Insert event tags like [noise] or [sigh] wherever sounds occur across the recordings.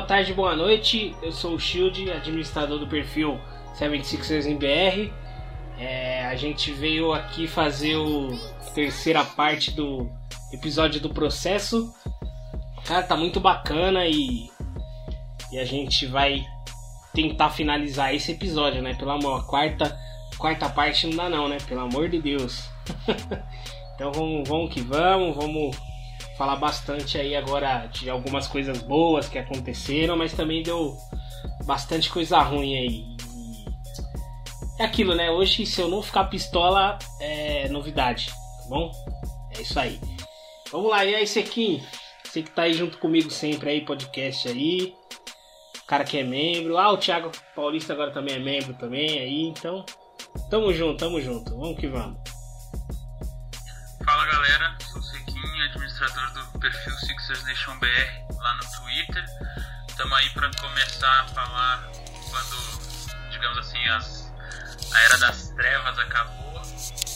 boa tarde, boa noite. Eu sou o Shield, administrador do perfil 76ers em BR. É, a gente veio aqui fazer o terceira parte do episódio do processo. Cara, tá muito bacana e, e a gente vai tentar finalizar esse episódio, né? Pelo amor, quarta, quarta parte não dá não, né? Pelo amor de Deus. [laughs] então vamos, vamos que vamos, vamos falar bastante aí agora de algumas coisas boas que aconteceram, mas também deu bastante coisa ruim aí. É aquilo, né? Hoje, se eu não ficar pistola, é novidade, tá bom? É isso aí. Vamos lá, e aí, Sequim? Você que tá aí junto comigo sempre aí, podcast aí. O cara que é membro. Ah, o Thiago Paulista agora também é membro também aí, então. Tamo junto, tamo junto. Vamos que vamos. Fala galera, sou Sequinho, administrador do perfil Sixers Nation BR lá no Twitter. Estamos aí para começar a falar quando, digamos assim, as, a era das trevas acabou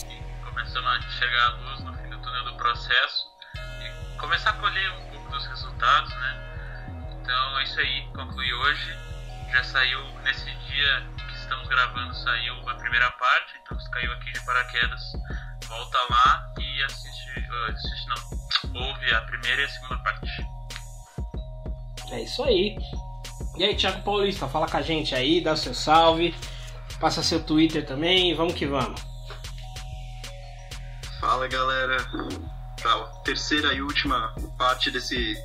e começamos a enxergar a luz no fim do túnel do processo e começar a colher um pouco dos resultados, né? Então é isso aí, concluí hoje. Já saiu nesse dia que estamos gravando, saiu a primeira parte, então caiu aqui de paraquedas, volta lá e assiste, uh, assiste não, ouve a primeira e a segunda parte. É isso aí. E aí, Thiago Paulista, fala com a gente aí, dá o seu salve, passa seu Twitter também, vamos que vamos. Fala galera, tá, terceira e última parte desse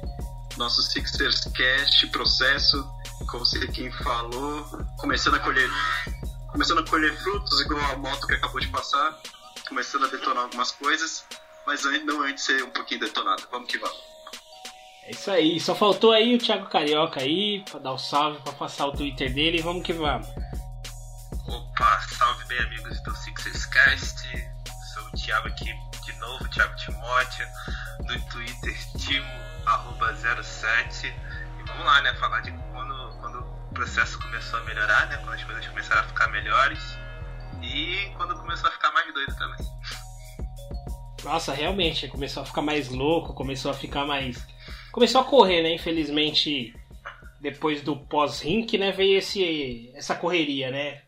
nosso Sixers Cast processo, como você quem falou, começando a colher, começando a colher frutos igual a moto que acabou de passar, começando a detonar algumas coisas, mas não antes de ser um pouquinho detonado. Vamos que vamos. É isso aí, só faltou aí o Thiago Carioca aí, pra dar o salve, pra passar o Twitter dele e vamos que vamos. Opa, salve bem amigos do Sixers Cast. Sou o Thiago aqui de novo, Thiago Timóteo, do Twitter Timo07. E vamos lá, né? Falar de quando, quando o processo começou a melhorar, né? Quando as coisas começaram a ficar melhores. E quando começou a ficar mais doido também. Nossa, realmente, começou a ficar mais louco, começou a ficar mais. Começou a correr, né? Infelizmente, depois do pós-rink, né? Veio esse, essa correria, né?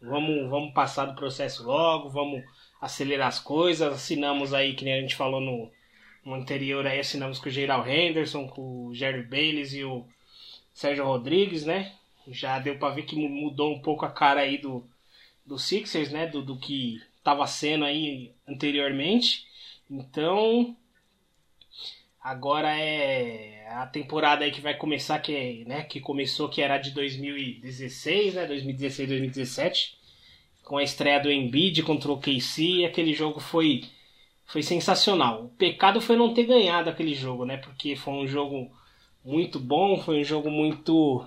Vamos, vamos passar do processo logo, vamos acelerar as coisas. Assinamos aí, que nem a gente falou no, no anterior aí, assinamos com o Gerald Henderson, com o Jerry Bayless e o Sérgio Rodrigues, né? Já deu pra ver que mu- mudou um pouco a cara aí do, do Sixers, né? Do, do que estava sendo aí anteriormente. Então, agora é a temporada aí que vai começar, que, é, né, que começou, que era de 2016, né? 2016, 2017. Com a estreia do Embiid contra o KC, aquele jogo foi foi sensacional. O pecado foi não ter ganhado aquele jogo, né? Porque foi um jogo muito bom, foi um jogo muito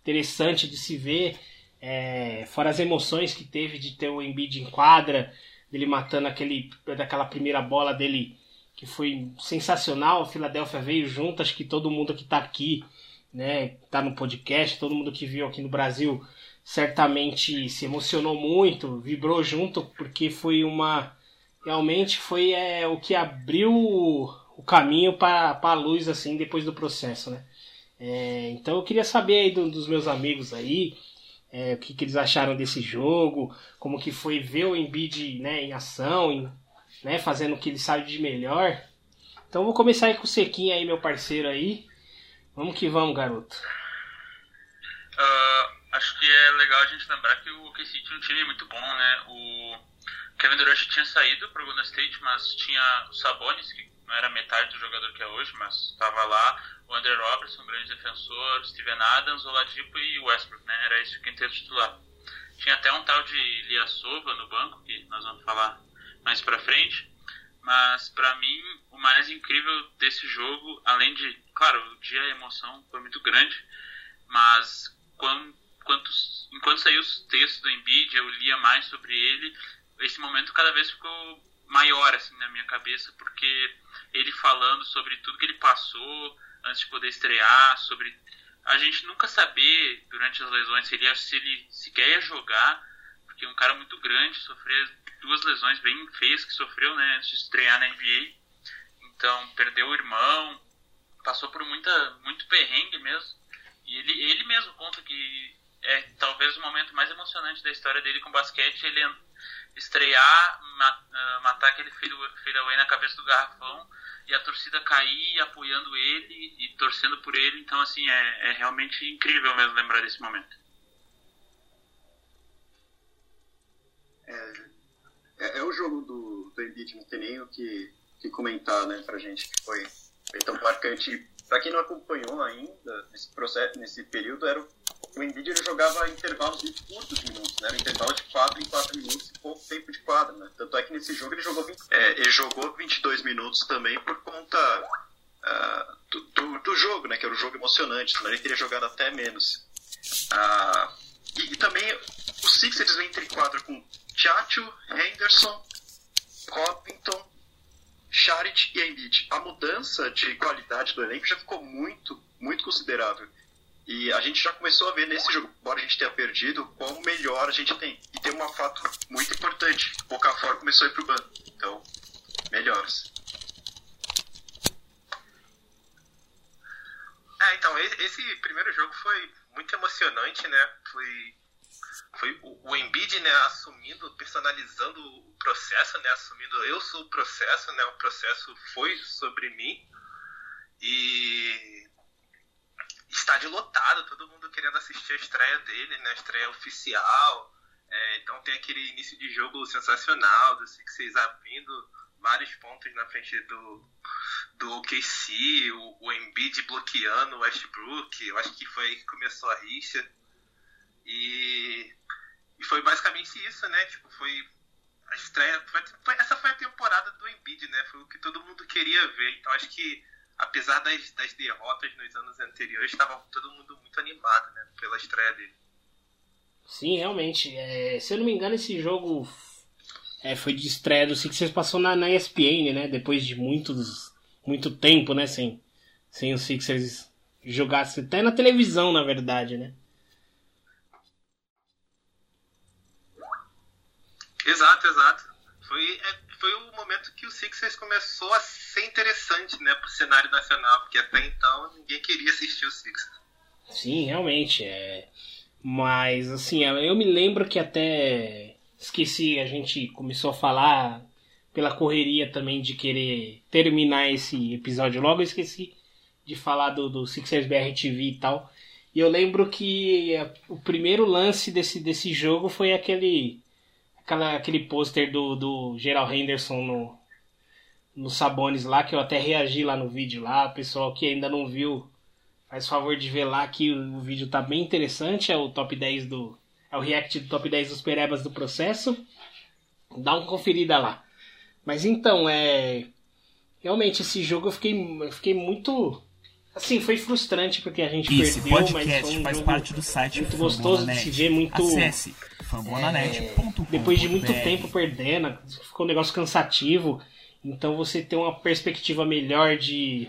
interessante de se ver. É, fora as emoções que teve de ter o Embiid em quadra, dele matando aquele, daquela primeira bola dele que foi sensacional. A Filadélfia veio junto, acho que todo mundo que tá aqui, né, tá no podcast, todo mundo que viu aqui no Brasil, certamente se emocionou muito, vibrou junto, porque foi uma. Realmente foi é, o que abriu o caminho para a luz, assim, depois do processo, né? É, então eu queria saber aí do- dos meus amigos aí, é, o que, que eles acharam desse jogo, como que foi ver o Embiid né, em ação, em- né, fazendo o que ele sabe de melhor. Então vou começar aí com o Sequinho aí, meu parceiro aí. Vamos que vamos, garoto. Ah, acho que é legal a gente lembrar que o OKC tinha um time muito bom, né? O Kevin Durant tinha saído para o Golden State, mas tinha o Sabonis, que não era metade do jogador que é hoje, mas estava lá. O Andrew Robertson, grande defensor, Steven Adams, Oladipo e Westbrook, né? Era esse o quinteto titular. Tinha até um tal de Liasova no banco, que nós vamos falar mais pra frente. Mas para mim, o mais incrível desse jogo, além de, claro, o dia a emoção foi muito grande, mas quando, quando, enquanto saiu os textos do Embiid, eu lia mais sobre ele, esse momento cada vez ficou maior assim na minha cabeça, porque ele falando sobre tudo que ele passou antes de poder estrear, sobre a gente nunca saber durante as lesões se ele, se ele sequer ia jogar, porque um cara muito grande, sofreu duas lesões bem feias que sofreu né, antes de estrear na NBA. Então, perdeu o irmão, passou por muita, muito perrengue mesmo. E ele, ele mesmo conta que é talvez o momento mais emocionante da história dele com basquete, ele estrear, matar aquele fadeaway na cabeça do garrafão e a torcida cair apoiando ele e torcendo por ele. Então, assim, é, é realmente incrível mesmo lembrar desse momento. É, é, é, o jogo do, do Embiid, não tem nem o que, que comentar, né, pra gente, que foi, foi tão marcante. Pra quem não acompanhou ainda, nesse processo, nesse período, era o, o Embiid ele jogava intervalos de curtos minutos, né, era intervalo de 4 em 4 minutos e pouco tempo de quadra, né, tanto é que nesse jogo ele jogou, 20, é, ele jogou 22 minutos também por conta uh, do, do, do, jogo, né, que era um jogo emocionante, senão ele teria jogado até menos. Uh, e, e, também o Sixers entre quadra com Chacho, Henderson, Covington, Charit e Embiid. A mudança de qualidade do elenco já ficou muito, muito considerável. E a gente já começou a ver nesse jogo, embora a gente tenha perdido, quão melhor a gente tem. E tem um fato muito importante: o Okafor começou a ir pro banco. Então, melhores. É, então, esse primeiro jogo foi muito emocionante, né? Foi foi o, Embiid, né, assumindo, personalizando o processo, né, assumindo eu sou o processo, né, o processo foi sobre mim e estádio lotado, todo mundo querendo assistir a estreia dele, né, a estreia oficial, é, então tem aquele início de jogo sensacional do Sixers abrindo vários pontos na frente do do OKC, o, o Embiid bloqueando o Westbrook, eu acho que foi aí que começou a rixa. E e foi basicamente isso, né? Tipo, foi a estreia. Foi, essa foi a temporada do Embiid, né? Foi o que todo mundo queria ver. Então acho que, apesar das, das derrotas nos anos anteriores, estava todo mundo muito animado, né? Pela estreia dele. Sim, realmente. É, se eu não me engano, esse jogo é, foi de estreia do Sixers, passou na, na ESPN, né? Depois de muitos, muito tempo, né? Sem, sem o Sixers jogar até na televisão, na verdade, né? Exato, exato. Foi, é, foi o momento que o Sixers começou a ser interessante né, para o cenário nacional, porque até então ninguém queria assistir o Sixers. Sim, realmente. É... Mas, assim, eu me lembro que até esqueci, a gente começou a falar pela correria também de querer terminar esse episódio logo, eu esqueci de falar do, do Sixers BR TV e tal. E eu lembro que o primeiro lance desse, desse jogo foi aquele aquela, aquele pôster do, do Gerald Henderson no, no Sabones lá, que eu até reagi lá no vídeo lá. Pessoal que ainda não viu, faz favor de ver lá que o, o vídeo tá bem interessante. É o top 10 do. É o react do top 10 dos perebas do processo. Dá uma conferida lá. Mas então, é. Realmente, esse jogo eu fiquei, eu fiquei muito. Assim, foi frustrante porque a gente Esse perdeu, podcast mas foi um faz parte do site muito gostoso de se ver, muito. Acesse fambonanet.com. depois de muito tempo perdendo, ficou um negócio cansativo. Então você ter uma perspectiva melhor de,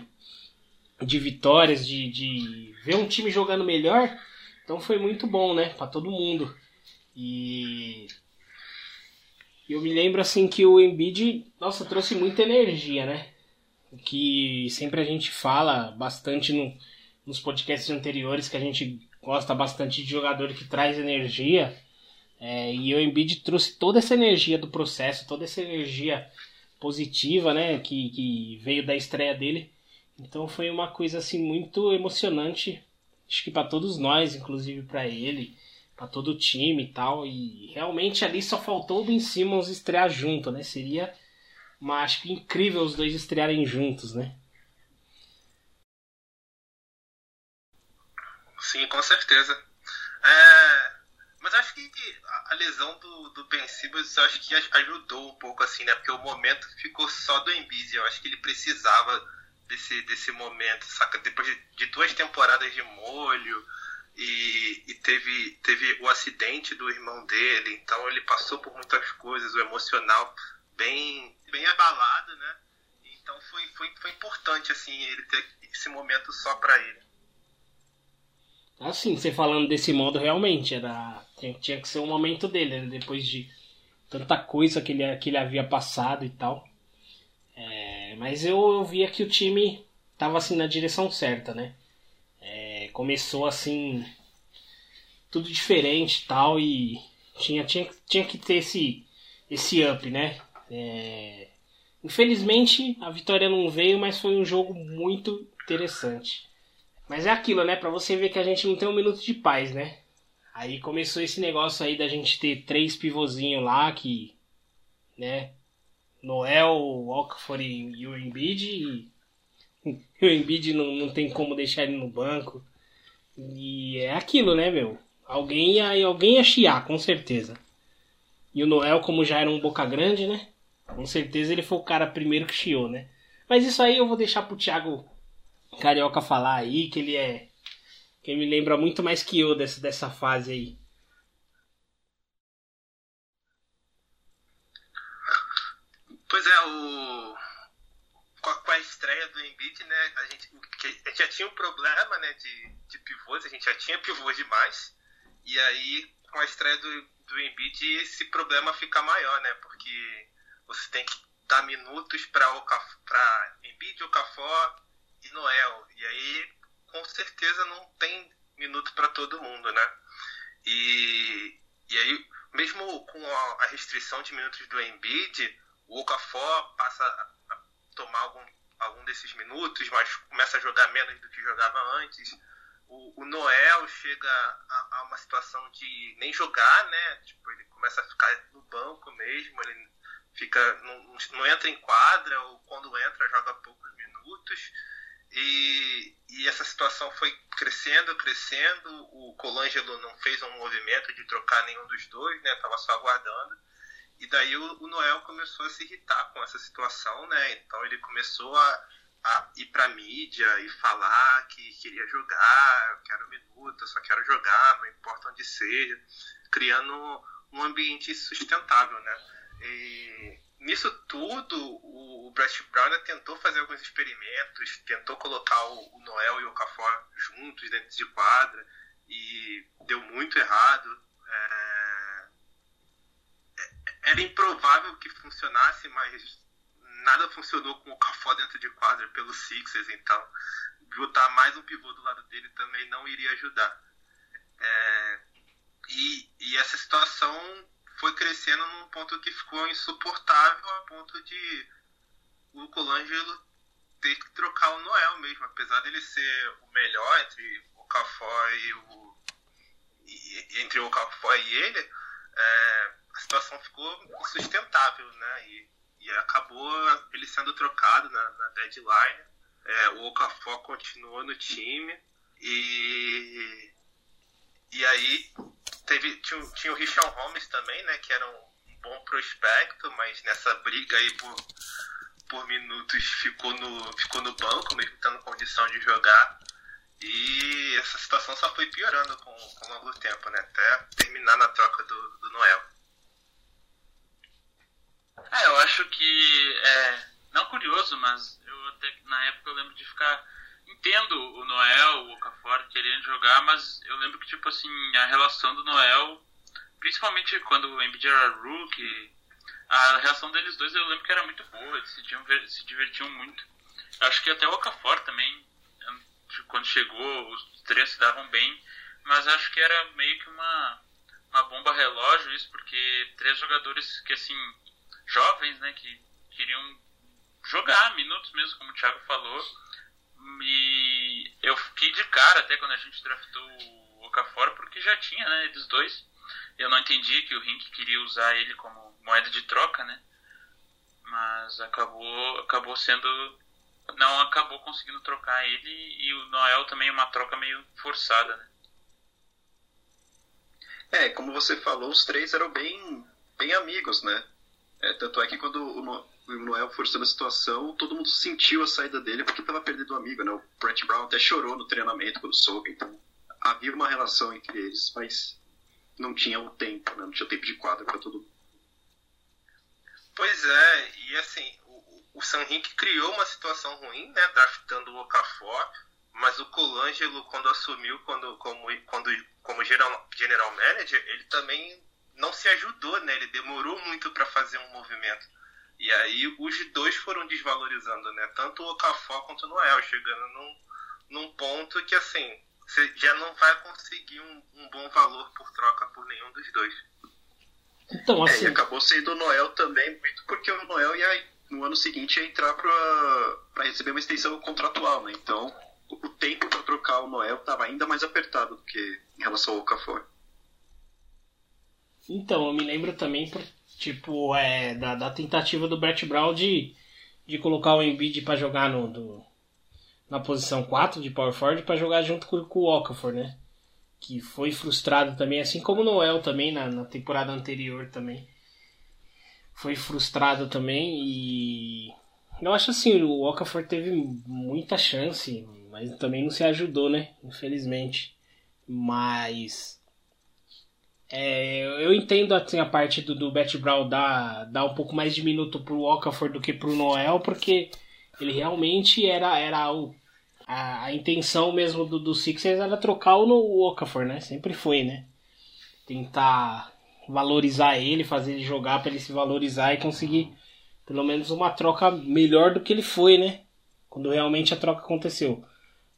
de vitórias, de, de ver um time jogando melhor. Então foi muito bom, né? Pra todo mundo. E eu me lembro assim que o Embiid, nossa, trouxe muita energia, né? Que sempre a gente fala bastante no, nos podcasts anteriores que a gente gosta bastante de jogador que traz energia. É, e o Embiid trouxe toda essa energia do processo, toda essa energia positiva, né, que, que veio da estreia dele. Então foi uma coisa assim muito emocionante, acho que para todos nós, inclusive para ele, para todo o time e tal. E realmente ali só faltou o Ben Simmons estrear junto, né? Seria, uma, acho que incrível os dois estrearem juntos, né? Sim, com certeza. É, Mas acho que a, lesão do, do Ben Simmons acho que aj- ajudou um pouco, assim, né? Porque o momento ficou só do Embiid. Eu acho que ele precisava desse, desse momento, saca? Depois de, de duas temporadas de molho e, e teve, teve o acidente do irmão dele, então ele passou por muitas coisas, o emocional bem, bem abalado, né? Então foi, foi, foi importante, assim, ele ter esse momento só pra ele. Assim, você falando desse modo, realmente, era tinha, que ser o momento dele, né? depois de tanta coisa que ele, que ele havia passado e tal. É, mas eu, eu via que o time tava assim na direção certa, né? É, começou assim, tudo diferente tal, e tinha, tinha, tinha que ter esse, esse up, né? É, infelizmente a vitória não veio, mas foi um jogo muito interessante. Mas é aquilo, né? Pra você ver que a gente não tem um minuto de paz, né? Aí começou esse negócio aí da gente ter três pivôzinhos lá que, né? Noel, Okafor e o Embiid. E [laughs] o Embiid não, não tem como deixar ele no banco. E é aquilo, né, meu? Alguém ia, alguém ia chiar, com certeza. E o Noel, como já era um boca grande, né? Com certeza ele foi o cara primeiro que chiou, né? Mas isso aí eu vou deixar pro Thiago Carioca falar aí, que ele é. Que ele me lembra muito mais que eu dessa, dessa fase aí. Pois é, o. Com a, com a estreia do Embiid, né, a gente, a gente já tinha um problema, né, de, de pivôs, a gente já tinha pivôs demais, e aí com a estreia do, do Embiid esse problema fica maior, né, porque você tem que dar minutos para para Embiid, Okafor e Noel, e aí com certeza não tem minuto para todo mundo, né, e, e aí mesmo com a, a restrição de minutos do Embiid, o Okafor passa a, tomar algum, algum desses minutos, mas começa a jogar menos do que jogava antes. O, o Noel chega a, a uma situação de nem jogar, né? Tipo, ele começa a ficar no banco mesmo, ele fica não, não entra em quadra, ou quando entra joga poucos minutos. E, e essa situação foi crescendo, crescendo. O Colangelo não fez um movimento de trocar nenhum dos dois, né? Tava só aguardando. E daí o, o Noel começou a se irritar com essa situação, né? Então ele começou a, a ir pra mídia e falar que queria jogar, eu quero minuto, eu só quero jogar, não importa onde seja, criando um ambiente sustentável, né? E nisso tudo, o, Brett Brown tentou fazer alguns experimentos, tentou colocar o, Noel e o Okafor juntos dentro de quadra e deu muito errado. É, era improvável que funcionasse, mas nada funcionou com o Cafó dentro de quadra pelos Sixers, então botar mais um pivô do lado dele também não iria ajudar. É, e, e essa situação foi crescendo num ponto que ficou insuportável a ponto de o Colangelo ter que trocar o Noel mesmo, apesar dele ser o melhor entre o Cafó e o e- entre o Cafó e ele, é, a situação ficou insustentável, né? E, e acabou ele sendo trocado na, na deadline. É, o Okafor continuou no time e e aí teve tinha, tinha o Richard Holmes também, né? Que era um, bom prospecto, mas nessa briga aí por, por minutos ficou no ficou no banco, mesmo tendo condição de jogar. E essa situação só foi piorando com, com o longo tempo, né? Até terminar na troca do, do Noel. É, eu acho que é não curioso, mas eu até na época eu lembro de ficar entendo o Noel, o Okafor querendo jogar, mas eu lembro que tipo assim, a relação do Noel, principalmente quando o Embiid era rookie, a relação deles dois eu lembro que era muito boa, eles se, diver- se divertiam muito. Acho que até o Okafor também, quando chegou, os três se davam bem, mas acho que era meio que uma, uma bomba relógio isso, porque três jogadores que assim, jovens, né, que queriam jogar minutos mesmo, como o Thiago falou. E eu fiquei de cara até quando a gente draftou o Okafor, porque já tinha, né, eles dois. Eu não entendi que o Rink queria usar ele como moeda de troca, né? Mas acabou, acabou sendo. Não acabou conseguindo trocar ele e o Noel também uma troca meio forçada, né? É, como você falou, os três eram bem, bem amigos, né? É, tanto é que quando o, o Noel forçou a situação, todo mundo sentiu a saída dele porque estava perdendo um amigo, né? O Brett Brown até chorou no treinamento quando soube, então havia uma relação entre eles, mas não tinha o tempo, né? Não tinha tempo de quadro para todo mundo. Pois é, e assim, o, o San Henrique criou uma situação ruim, né, draftando o Okafor, mas o Colangelo, quando assumiu quando, como, quando, como general, general manager, ele também não se ajudou, né, ele demorou muito para fazer um movimento. E aí os dois foram desvalorizando, né, tanto o Okafor quanto o Noel, chegando num, num ponto que, assim, você já não vai conseguir um, um bom valor por troca por nenhum dos dois. Então, É, assim, e acabou sendo o Noel também, muito porque o Noel ia, no ano seguinte ia entrar para receber uma extensão contratual, né? Então, o, o tempo para trocar o Noel estava ainda mais apertado do que em relação ao Okafor. Então, eu me lembro também, tipo, é, da, da tentativa do Brett Brown de, de colocar o Embiid pra jogar no, do- na posição 4 de Power Forward pra jogar junto com, com o Okafor, né? Que foi frustrado também, assim como o Noel também na, na temporada anterior também. Foi frustrado também e... Eu acho assim, o Okafor teve muita chance, mas também não se ajudou, né? Infelizmente. Mas... É, eu entendo assim, a parte do, do Bet Brown dar, dar um pouco mais de minuto pro Okafor do que pro Noel, porque ele realmente era, era o, a, a intenção mesmo do, do Sixers era trocar o, o Okafor, né? Sempre foi, né? Tentar valorizar ele, fazer ele jogar para ele se valorizar e conseguir pelo menos uma troca melhor do que ele foi, né? Quando realmente a troca aconteceu.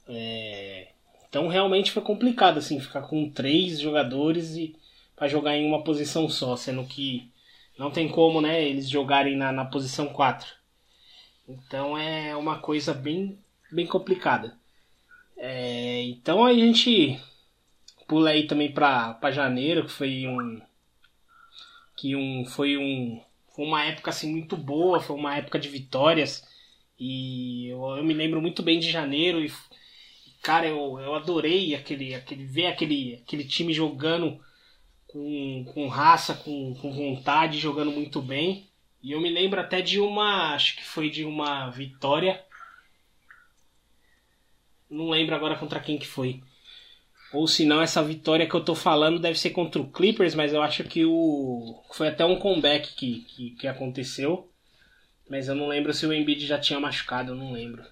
É, Então realmente foi complicado assim, ficar com três jogadores e para jogar em uma posição só, sendo que não tem como, né, eles jogarem na, na posição 4. Então é uma coisa bem, bem complicada. É, então a gente pula aí também para janeiro, que foi um que um foi um foi uma época assim muito boa, foi uma época de vitórias e eu, eu me lembro muito bem de janeiro e cara, eu, eu adorei aquele aquele ver aquele aquele time jogando com, com raça, com, com vontade, jogando muito bem. E eu me lembro até de uma, acho que foi de uma vitória. Não lembro agora contra quem que foi. Ou se não, essa vitória que eu tô falando deve ser contra o Clippers, mas eu acho que o foi até um comeback que, que, que aconteceu. Mas eu não lembro se o Embiid já tinha machucado, eu não lembro.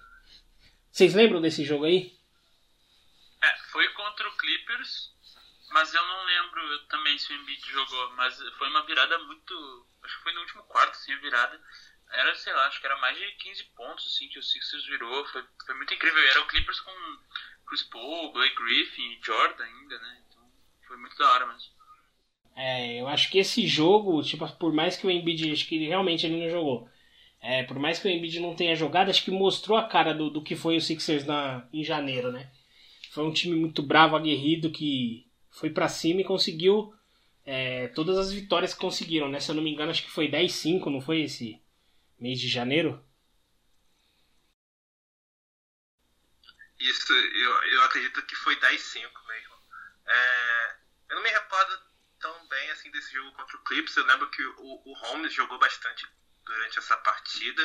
Vocês lembram desse jogo aí? É, foi contra o Clippers, mas eu não lembro também se o Embiid jogou, mas foi uma virada muito. Acho que foi no último quarto, assim, a virada. Era, sei lá, acho que era mais de 15 pontos, assim, que o Sixers virou. Foi, foi muito incrível. E era o Clippers com Chris Paul, Blake Griffin Jordan ainda, né? Então foi muito da hora mesmo. É, eu acho que esse jogo, tipo, por mais que o Embiid, acho que realmente ele não jogou. É, por mais que o Embiid não tenha jogado, acho que mostrou a cara do, do que foi o Sixers na, em janeiro, né? Foi um time muito bravo, aguerrido, que foi pra cima e conseguiu é, todas as vitórias que conseguiram, né? Se eu não me engano, acho que foi 10-5, não foi esse mês de janeiro? Isso, eu, eu acredito que foi 10-5 mesmo. É, eu não me recordo tão bem assim desse jogo contra o Clips. Eu lembro que o, o Holmes jogou bastante durante essa partida.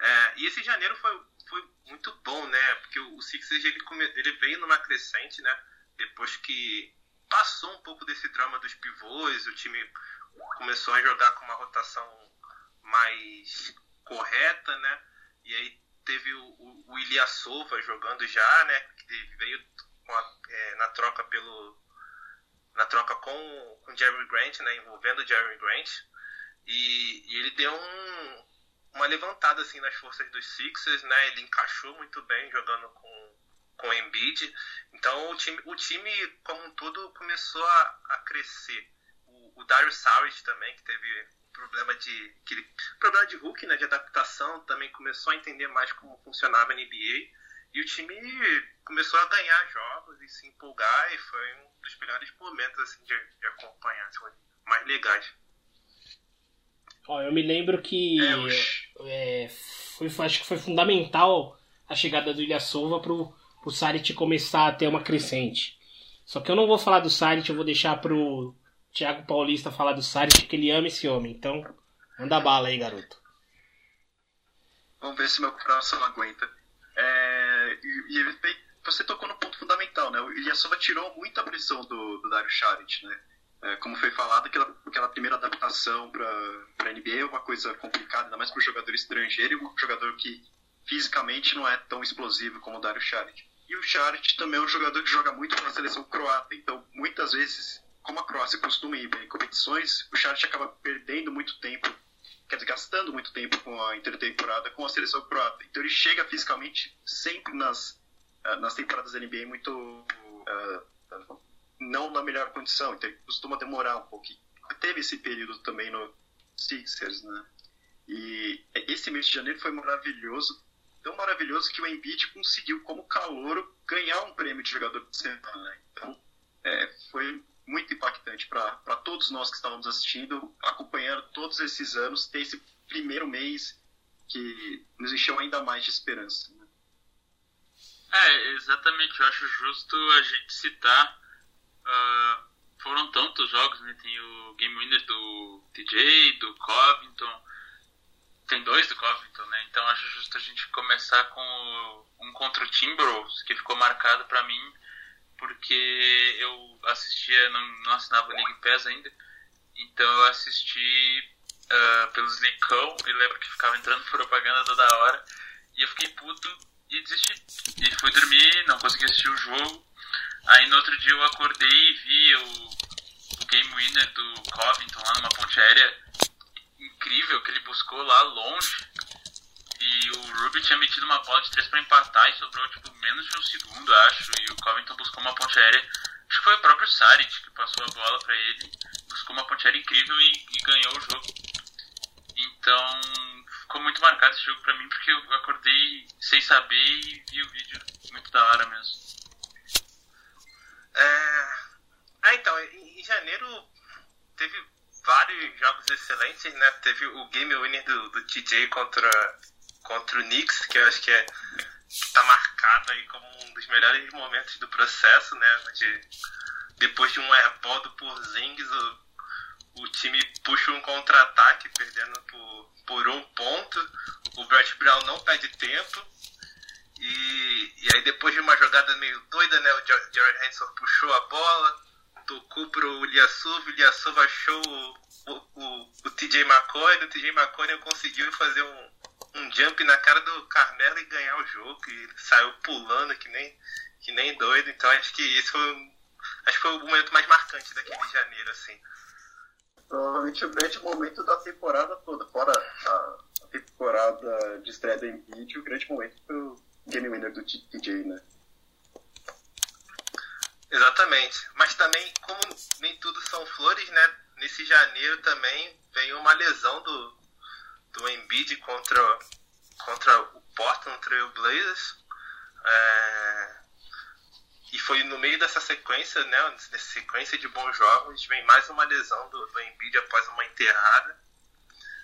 É, e esse janeiro foi, foi muito bom, né? Porque o Sixers ele, ele veio numa crescente, né? Depois que passou um pouco desse drama dos pivôs, o time começou a jogar com uma rotação mais correta, né? E aí teve o, o, o Ilyasova jogando já, né? Que veio a- é, na troca pelo na troca com com Jerry Grant, né? Envolvendo o Jerry Grant e, e ele deu um, uma levantada assim nas forças dos Sixers, né? Ele encaixou muito bem jogando com com o Embiid. Então o time o time como um todo começou a, a crescer. O, o Darius Saric também que teve problema de aquele problema de Hulk, né, de adaptação, também começou a entender mais como funcionava a NBA e o time começou a ganhar jogos e se empolgar e foi um dos melhores momentos assim de, de acompanhar, foi mais legais. Ó, eu me lembro que É, é, foi, acho que foi fundamental a chegada do Ilyasova pro, pro Saric começar a ter uma crescente. Só que eu não vou falar do Sarit, eu vou deixar pro Thiago Paulista falar do Sarit, que ele ama esse homem. Então, manda bala aí, garoto. Vamos ver se meu coração aguenta. É, e, e você tocou no ponto fundamental, né? O Ilyasova tirou muita pressão do, do Dario Saric, né? É, como foi falado, aquela, aquela primeira adaptação para a NBA é uma coisa complicada, ainda mais para o jogador estrangeiro e um jogador que fisicamente não é tão explosivo como o Dario Saric. E o Saric também é um jogador que joga muito pela seleção croata, então muitas vezes, como a Croácia costuma ir em competições, o Saric acaba perdendo muito tempo, quer dizer, gastando muito tempo com a intertemporada com a seleção croata. Então ele chega fisicamente sempre nas, uh, nas temporadas da NBA muito. Uh, não na melhor condição, então ele costuma demorar um pouquinho. Teve esse período também no Sixers, né? E esse mês de janeiro foi maravilhoso, tão maravilhoso que o Embiid conseguiu, como calouro, ganhar um prêmio de jogador de semana. Então, é, foi muito impactante para todos nós que estávamos assistindo, acompanhando todos esses anos, ter esse primeiro mês que nos encheu ainda mais de esperança. Né? É, exatamente. Eu acho justo a gente citar Uh, foram tantos jogos, né? Tem o Game Winner do TJ, do Covington. Tem dois do Covington, né? Então acho justo a gente começar com um contra o Timberwolves, que ficou marcado para mim, porque eu assistia, não, não assinava o League Pass ainda, então eu assisti uh, pelos Linkão e lembro que ficava entrando [laughs] propaganda toda hora, e eu fiquei puto e desisti. E fui dormir, não consegui assistir o jogo, Aí no outro dia eu acordei e vi o, o game winner do Covington lá numa ponte aérea incrível que ele buscou lá longe. E o Ruby tinha metido uma bola de três para empatar e sobrou tipo menos de um segundo, acho. E o Covington buscou uma ponte aérea. Acho que foi o próprio Saric que passou a bola para ele. Buscou uma ponte aérea incrível e, e ganhou o jogo. Então ficou muito marcado esse jogo para mim porque eu acordei sem saber e vi o vídeo muito da hora mesmo. É... Ah, então, em janeiro teve vários jogos excelentes, né? Teve o game winner do, do TJ contra, contra o Knicks, que eu acho que é que tá marcado aí como um dos melhores momentos do processo, né? Onde depois de um airball do Porzingis, o, o time puxa um contra-ataque, perdendo por, por um ponto. O Brett Brown não perde tempo. E, e aí depois de uma jogada meio doida, né, o Jared Henson puxou a bola, tocou pro Ilyasov, o Ilyasov achou o, o, o, TJ McCoy, o TJ McCoy conseguiu fazer um, um jump na cara do Carmelo e ganhar o jogo, e saiu pulando que nem, que nem doido, então acho que esse foi, acho que foi o momento mais marcante daquele janeiro, assim. Provavelmente o grande momento da temporada toda, fora a, a temporada de estreia do Embiid, o grande momento foi o game winner do TJ, né? Exatamente. Mas também, como nem tudo são flores, né? Nesse janeiro também veio uma lesão do, do Embiid contra, contra o Portland Trail Blazers. É, e foi no meio dessa sequência, né? Dessa sequência de bons jogos, vem mais uma lesão do, do Embiid após uma enterrada.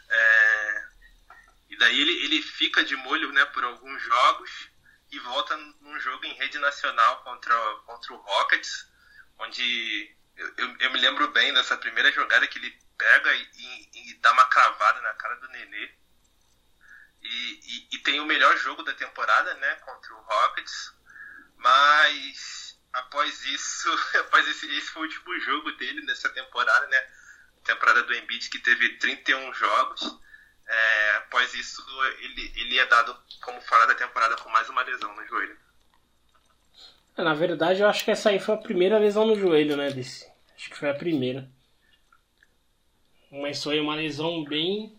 É, e daí ele, ele fica de molho né, por alguns jogos e volta num jogo em rede nacional contra, contra o Rockets, onde eu, eu, eu me lembro bem dessa primeira jogada que ele pega e, e, e dá uma cravada na cara do Nenê. E, e, tem o melhor jogo da temporada, né, contra o Rockets, mas após isso, [laughs] após esse, esse foi o último jogo dele nessa temporada, né, temporada do Embiid que teve 31 jogos, é, após isso, ele, ele é dado como fora da temporada com mais uma lesão no joelho. É, na verdade, eu acho que essa aí foi a primeira lesão no joelho, né? Desse. Acho que foi a primeira. Mas foi uma lesão bem.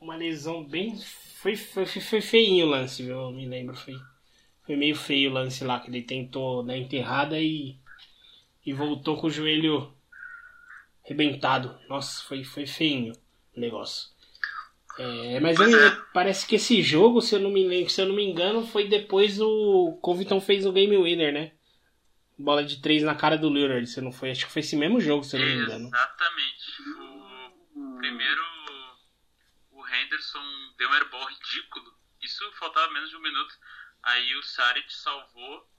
Uma lesão bem. Foi, foi, foi feinho o lance, viu? Eu me lembro. Foi, foi meio feio o lance lá, que ele tentou dar enterrada e. E voltou com o joelho rebentado. Nossa, foi, foi feinho o negócio. É, mas eu, é. parece que esse jogo, se eu, não me, se eu não me engano, foi depois o Covington fez o Game Winner, né? Bola de três na cara do Lillard, se não foi. Acho que foi esse mesmo jogo, se eu não me engano. Exatamente. O primeiro, o Henderson deu um airball ridículo. Isso faltava menos de um minuto. Aí o Saric salvou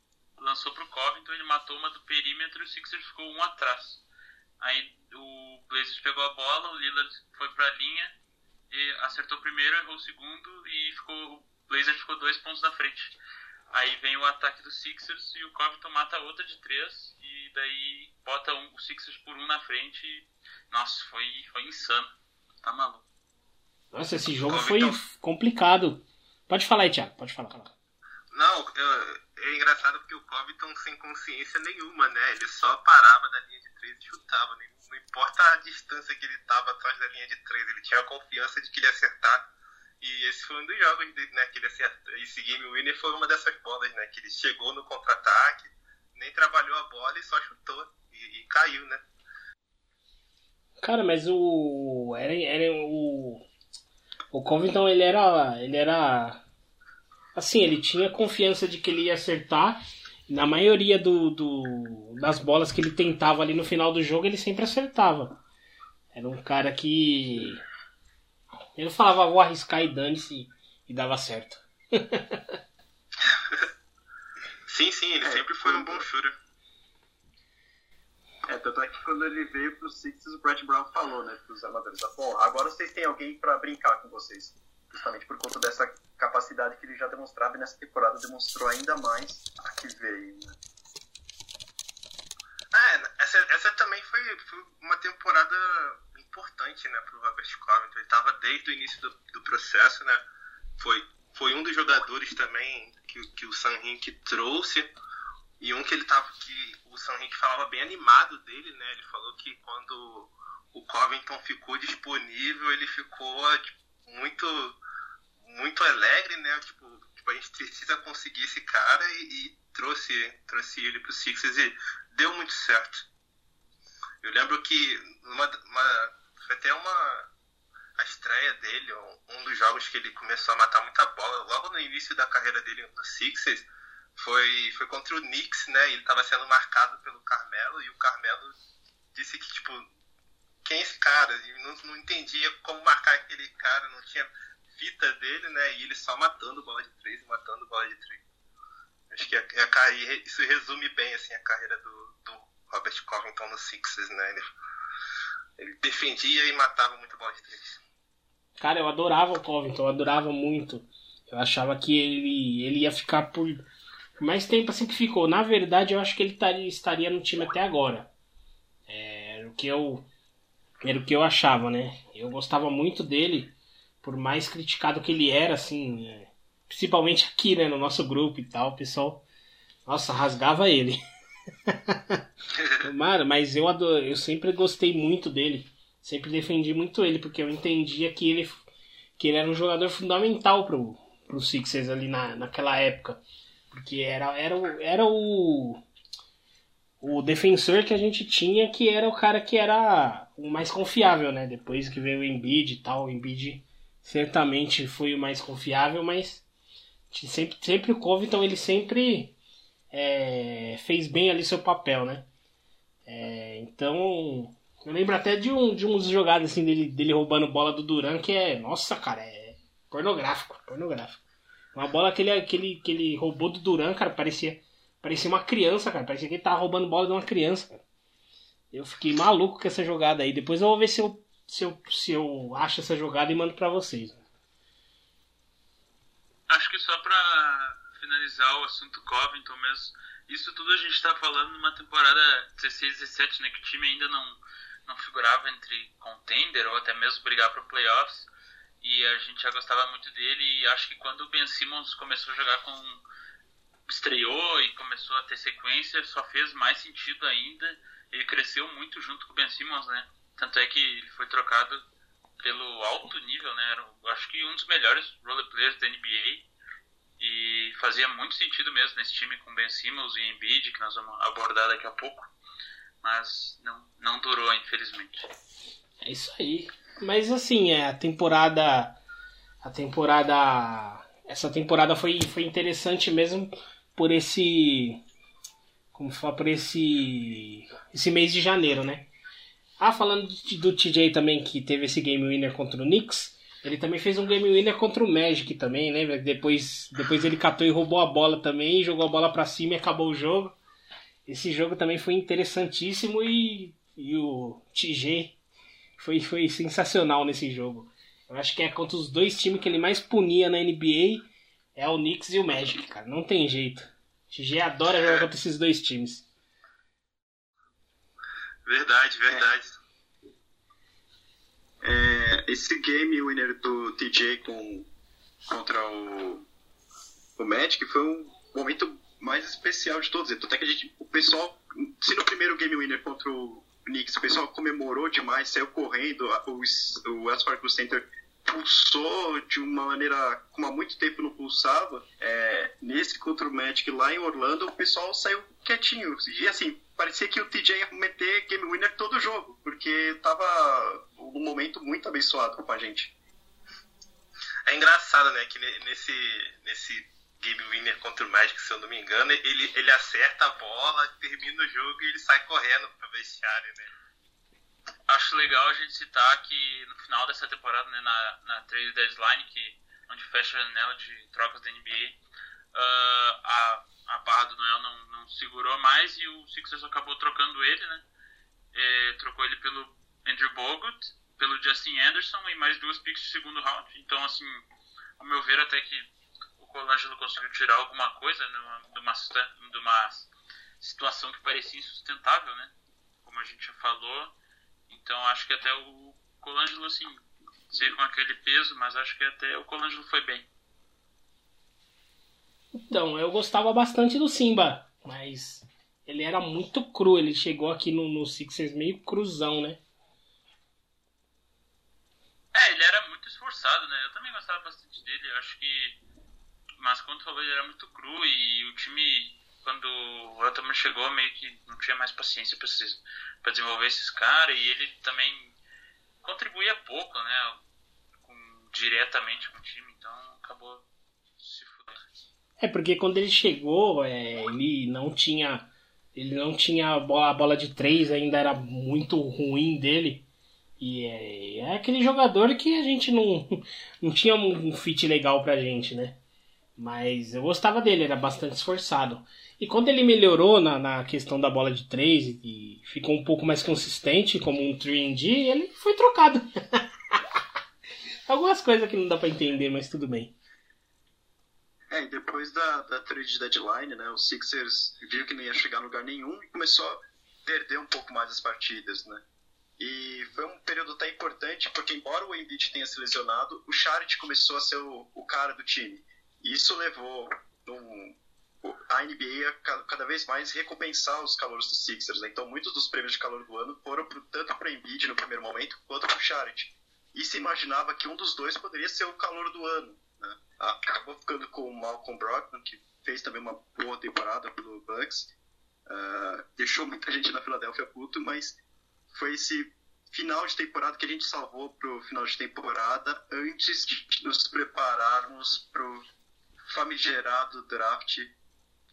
lançou pro Covington, ele matou uma do perímetro e o Sixers ficou um atrás. Aí o Blazers pegou a bola, o Lillard foi pra linha, e acertou o primeiro, errou o segundo e ficou, o Blazers ficou dois pontos na frente. Aí vem o ataque do Sixers e o Covington mata outra de três e daí bota um, o Sixers por um na frente. E, nossa, foi, foi insano. Tá maluco. Nossa, esse jogo foi complicado. Pode falar aí, Thiago, pode falar. falar. Não, eu- é engraçado porque o Covington sem consciência nenhuma, né? Ele só parava da linha de três e chutava. Não não importa a distância que ele estava atrás da linha de três, ele tinha a confiança de que ele ia acertar. E esse foi um dos jogos dele, né? Que ele acertou. Esse game winner foi uma dessas bolas, né? Que ele chegou no contra-ataque, nem trabalhou a bola e só chutou. E, e caiu, né? Cara, mas o. Era, era o. O Covington, ele era. Ele era. Assim, ele tinha confiança de que ele ia acertar. Na maioria do, do, das bolas que ele tentava ali no final do jogo, ele sempre acertava. Era um cara que. Ele falava, vou arriscar e dane-se. E dava certo. [laughs] Sim, sim, ele sempre foi um bom shooter. É, tanto é que quando ele veio pro Sixers, o Brett Brown falou, né, pros amadores, ah, bom, agora vocês têm alguém pra brincar com vocês. Justamente por conta dessa capacidade que ele já demonstrava e nessa temporada demonstrou ainda mais a que veio, né. É, essa, essa também foi, foi uma temporada importante, né, pro Robert Covington. Ele estava desde o início do, do processo, né? Foi, foi um dos jogadores também que, que o Sam Hink trouxe e um que ele tava que o Sam Hink falava bem animado dele, né? Ele falou que quando o Covington ficou disponível, ele ficou tipo, muito muito alegre, né? Tipo, tipo, a gente precisa conseguir esse cara e, e trouxe trouxe ele pro Sixers e deu muito certo. Eu lembro que uma, uma, foi até uma a estreia dele, um, dos jogos que ele começou a matar muita bola, logo no início da carreira dele no Sixers, foi, foi contra o Knicks, né? Ele estava sendo marcado pelo Carmelo e o Carmelo disse que, tipo, quem é esse cara? E não, não entendia como marcar aquele cara, não tinha fita dele, né? E ele só matando bola de três matando bola de três. Acho que a, a, isso resume bem assim, a carreira do, do Robert Covington no Sixers, né? Ele, ele defendia e matava muito bola de três. Cara, eu adorava o Covington, eu adorava muito. Eu achava que ele, ele ia ficar por mais tempo assim que ficou. Na verdade, eu acho que ele estaria, estaria no time até agora. É, Era o que eu era o que eu achava, né? Eu gostava muito dele, por mais criticado que ele era, assim, é, principalmente aqui, né, no nosso grupo e tal, o pessoal, nossa, rasgava ele. [laughs] Mano, mas eu, ado- eu sempre gostei muito dele. Sempre defendi muito ele, porque eu entendia que ele, que ele era um jogador fundamental pro, pro Sixers ali na, naquela época. Porque era, era, o, era o, o defensor que a gente tinha, que era o cara que era o mais confiável, né? Depois que veio o Embiid e tal, o Embiid certamente foi o mais confiável, mas sempre, sempre o Covington, ele sempre é, fez bem ali seu papel, né? É, então, eu lembro até de, um, de uns jogadas assim dele, dele roubando bola do Duran que é, nossa, cara, é pornográfico, pornográfico. Uma bola que ele, que ele, que ele roubou do Duran, cara, parecia, parecia uma criança, cara, parecia que ele tava roubando bola de uma criança, cara. Eu fiquei maluco com essa jogada aí. Depois eu vou ver se eu, se eu, se eu acho essa jogada e mando pra vocês. Acho que só pra finalizar o assunto Covington mesmo, isso tudo a gente tá falando numa temporada 16, 17, né? Que o time ainda não, não figurava entre contender ou até mesmo brigar pro playoffs. E a gente já gostava muito dele e acho que quando o Ben Simmons começou a jogar com. estreou e começou a ter sequência, só fez mais sentido ainda. Ele cresceu muito junto com o Ben Simmons, né? Tanto é que ele foi trocado pelo alto nível, né? Era, acho que um dos melhores role players da NBA. E fazia muito sentido mesmo nesse time com Ben Simmons e Embiid, que nós vamos abordar daqui a pouco. Mas não, não durou, infelizmente. É isso aí. Mas assim, é, a temporada. A temporada. Essa temporada foi, foi interessante mesmo por esse. Como fala, por esse. Esse mês de janeiro, né? Ah, falando do TJ também, que teve esse game winner contra o Knicks. Ele também fez um game winner contra o Magic também, lembra? Depois, depois ele catou e roubou a bola também, jogou a bola para cima e acabou o jogo. Esse jogo também foi interessantíssimo e, e o TG foi, foi sensacional nesse jogo. Eu acho que é contra os dois times que ele mais punia na NBA, é o Knicks e o Magic, cara. Não tem jeito. O TG adora jogar contra esses dois times. Verdade, verdade. É, esse game winner do TJ com, contra o, o Magic foi um momento mais especial de todos. Até que a gente, o pessoal, se no primeiro game winner contra o Knicks o pessoal comemorou demais, saiu correndo, o, o Wells Fargo Center pulsou de uma maneira como há muito tempo não pulsava. É, nesse contra o Magic lá em Orlando, o pessoal saiu quietinho. E assim, parecia que o TJ ia meter game winner todo jogo, porque tava um momento muito abençoado com a gente. É engraçado, né, que nesse, nesse game winner contra o Magic, se eu não me engano, ele, ele acerta a bola, termina o jogo e ele sai correndo pro vestiário, né? Acho legal a gente citar que no final dessa temporada, né, na, na trade deadline, que, onde fecha a janela de trocas da NBA, uh, a, a barra do Noel não, não segurou mais e o Sixers acabou trocando ele, né? É, trocou ele pelo Andrew Bogut, pelo Justin Anderson e mais duas picks de segundo round. Então, assim, ao meu ver, até que o Colangelo conseguiu tirar alguma coisa de uma, de uma situação que parecia insustentável, né? Como a gente já falou. Então, acho que até o Colangelo, assim, dizer com aquele peso, mas acho que até o Colangelo foi bem. Então, eu gostava bastante do Simba, mas ele era muito cru. Ele chegou aqui no, no Sixers meio cruzão, né? É, ele era muito esforçado, né? Eu também gostava bastante dele. Eu acho que. Mas quando falou, ele era muito cru e o time, quando o Elton chegou, meio que não tinha mais paciência para desenvolver esses caras e ele também contribuía pouco, né? Com, diretamente com o time, então acabou é, porque quando ele chegou, é, ele não tinha. Ele não tinha a bola, a bola de três, ainda era muito ruim dele. E é, é, aquele jogador que a gente não, [laughs] não tinha um fit legal pra gente, né? Mas eu gostava dele, era bastante esforçado. E quando ele melhorou na, na questão da bola de três e ficou um pouco mais consistente como um 3D, ele foi trocado. [laughs] Algumas coisas que não dá para entender, mas tudo bem. É, e depois da, da trade deadline, né, o Sixers viu que não ia chegar a lugar nenhum e começou a perder um pouco mais as partidas, né? E foi um período até importante, porque embora o Embiid tenha se lesionado, o Charit começou a ser o, o cara do time. E isso levou num, a NBA a cada vez mais recompensar os calores dos Sixers. Né? Então, muitos dos prêmios de calor do ano foram pro, tanto para o Embiid no primeiro momento, quanto para o Charit. E se imaginava que um dos dois poderia ser o calor do ano. Né? Acabou ficando com o Malcolm Brogdon, que fez também uma boa temporada pelo Bucks. Uh, deixou muita gente na Filadélfia puto, mas foi esse final de temporada que a gente salvou pro final de temporada antes de nos prepararmos pro famigerado draft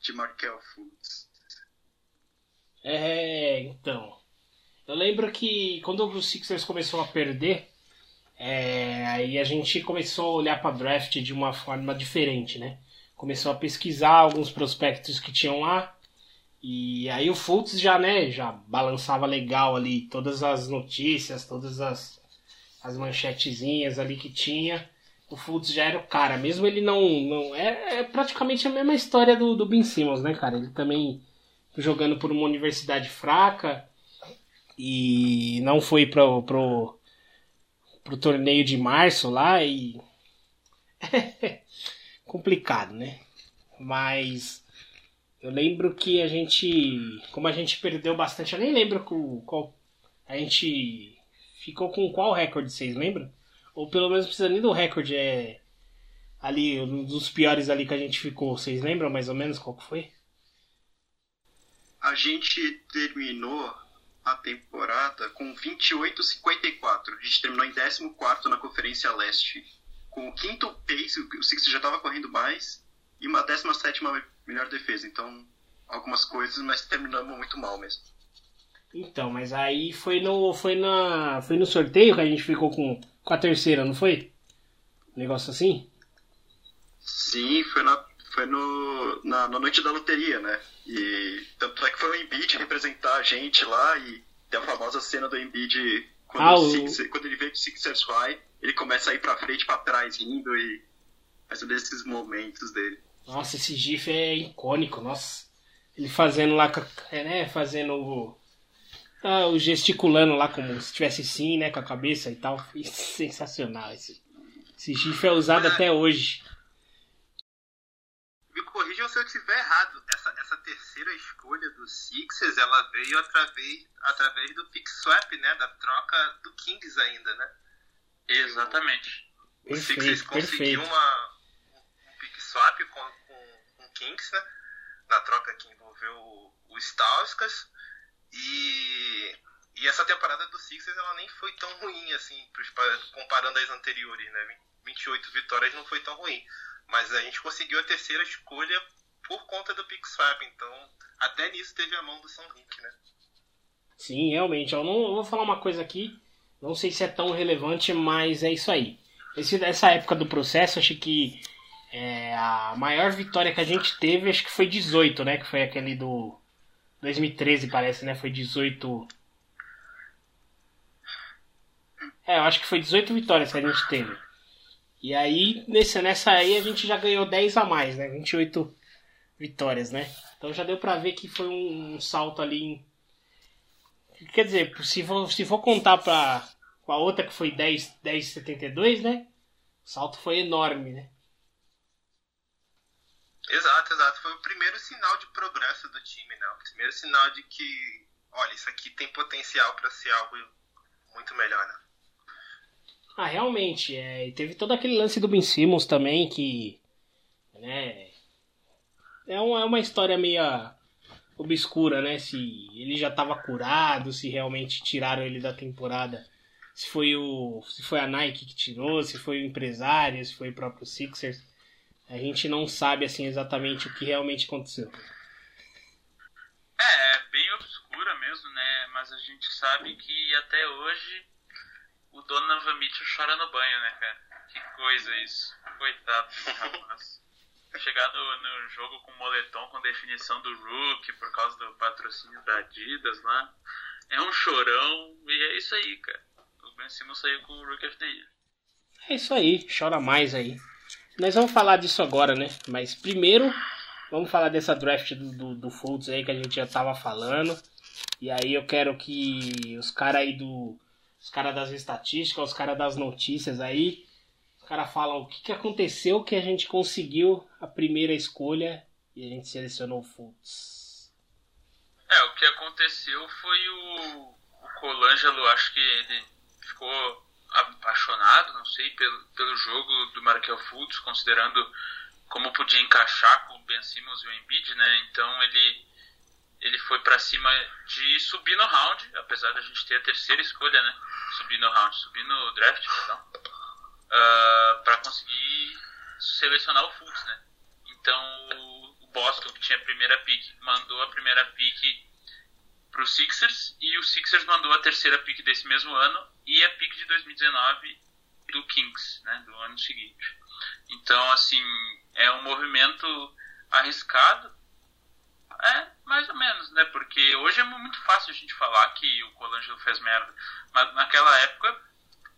de Markel Fultz. É, então. Eu lembro que quando o Sixers começou a perder, é, aí a gente começou a olhar para draft de uma forma diferente, né? Começou a pesquisar alguns prospectos que tinham lá. E aí o Fultz já, né, já balançava legal ali todas as notícias, todas as, as manchetezinhas ali que tinha. O Fultz já era o cara, mesmo ele não. não é, é praticamente a mesma história do, do Ben Simmons, né, cara? Ele também jogando por uma universidade fraca e não foi pro, pro, pro torneio de março lá e. [laughs] complicado, né? Mas eu lembro que a gente. Como a gente perdeu bastante, eu nem lembro qual. A gente ficou com qual recorde, vocês lembram? Ou pelo menos precisa nem do recorde, é. Ali, um dos piores ali que a gente ficou, vocês lembram mais ou menos qual que foi? A gente terminou a temporada com 28,54. A gente terminou em 14 na Conferência Leste. Com o quinto pace, o Sixers já estava correndo mais, e uma 17 melhor defesa. Então, algumas coisas, mas terminamos muito mal mesmo. Então, mas aí foi no, foi na, foi no sorteio que a gente ficou com, com a terceira, não foi? negócio assim? Sim, foi na, foi no, na, na noite da loteria, né? E tanto é que foi o Embiid representar a gente lá e tem a famosa cena do Embiid quando, Ah, o o- quando ele vê que o Sixers vai, ele começa a ir pra frente, pra trás, rindo e faz um desses momentos dele. Nossa, esse GIF é icônico, nossa. Ele fazendo lá, é, né, fazendo o, ah, o gesticulando lá como se tivesse sim, né, com a cabeça e tal. Sensacional esse. Esse GIF é usado até hoje. Corrijam se eu estiver errado. Essa, essa terceira escolha do Sixers, ela veio através, através do pick swap, né? Da troca do Kings ainda, né? Exatamente. O Sixers Perfeito, conseguiu perfeito. uma, um pick swap com, com, com o Kings, né? Na troca que envolveu o, o Stauskas. E, e essa temporada do Sixers ela nem foi tão ruim assim, comparando as anteriores, né? 28 vitórias não foi tão ruim. Mas a gente conseguiu a terceira escolha por conta do swap. Então, até nisso teve a mão do São Rick, né? Sim, realmente. Eu não eu vou falar uma coisa aqui. Não sei se é tão relevante, mas é isso aí. Esse, essa época do processo, acho que é, a maior vitória que a gente teve, acho que foi 18, né? Que foi aquele do 2013, parece, né? Foi 18. É, eu acho que foi 18 vitórias que a gente teve. E aí, nesse, nessa aí, a gente já ganhou 10 a mais, né? 28 vitórias, né? Então já deu pra ver que foi um, um salto ali em Quer dizer, se for, se for contar pra, com a outra que foi 10, 10,72, né? O salto foi enorme, né? Exato, exato. Foi o primeiro sinal de progresso do time, né? O primeiro sinal de que, olha, isso aqui tem potencial para ser algo muito melhor, né? Ah, realmente. É, teve todo aquele lance do Ben Simmons também, que. Né, é, uma, é uma história meio obscura, né? Se ele já estava curado, se realmente tiraram ele da temporada. Se foi, o, se foi a Nike que tirou, se foi o empresário, se foi o próprio Sixers. A gente não sabe assim exatamente o que realmente aconteceu. É, é bem obscura mesmo, né? Mas a gente sabe que até hoje o Donovan Mitchell chora no banho, né, cara? Que coisa isso. Coitado desse rapaz. Chegar no, no jogo com moletom com definição do Rook por causa do patrocínio da Adidas lá. É um chorão e é isso aí, cara. O Ben Simmons saiu com o Rook Year. É isso aí, chora mais aí. Nós vamos falar disso agora, né? Mas primeiro, vamos falar dessa draft do, do, do Fultz aí que a gente já tava falando. E aí eu quero que os caras aí do. Os caras das estatísticas, os caras das notícias aí. Os caras falam o que, que aconteceu que a gente conseguiu a primeira escolha e a gente selecionou o Fultz. É, o que aconteceu foi o, o Colangelo, acho que ele ficou apaixonado, não sei, pelo, pelo jogo do Markel Fultz, considerando como podia encaixar com o Ben Simmons e o Embiid, né? Então ele ele foi pra cima de subir no round, apesar da gente ter a terceira escolha, né? Subir no round, subir no draft, perdão, uh, para conseguir selecionar o Fultz, né? Então o, o Boston, que tinha a primeira pick, mandou a primeira pick pro Sixers e o Sixers mandou a terceira pick desse mesmo ano e a pick de 2019 do Kings, né, do ano seguinte. Então, assim, é um movimento arriscado, é, mais ou menos, né, porque hoje é muito fácil a gente falar que o Colangelo fez merda, mas naquela época,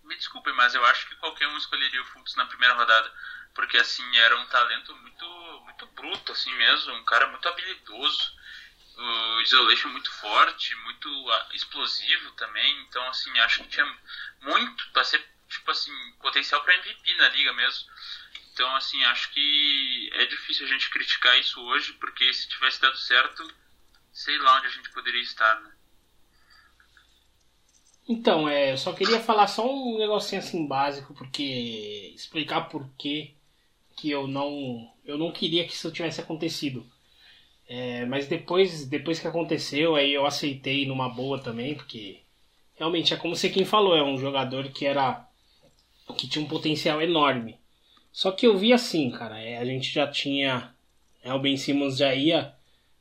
me desculpem, mas eu acho que qualquer um escolheria o Fultz na primeira rodada, porque, assim, era um talento muito, muito bruto, assim mesmo, um cara muito habilidoso, o isolation muito forte, muito ah, explosivo também. Então, assim, acho que tinha muito para ser, tipo assim, potencial para MVP na liga mesmo. Então, assim, acho que é difícil a gente criticar isso hoje, porque se tivesse dado certo, sei lá onde a gente poderia estar, né? Então, é, eu só queria falar só um negocinho assim básico, porque explicar por que que eu não eu não queria que isso tivesse acontecido. É, mas depois, depois que aconteceu, aí eu aceitei numa boa também, porque realmente é como você quem falou, é um jogador que era que tinha um potencial enorme. Só que eu vi assim, cara, é, a gente já tinha é, o Ben Simmons já ia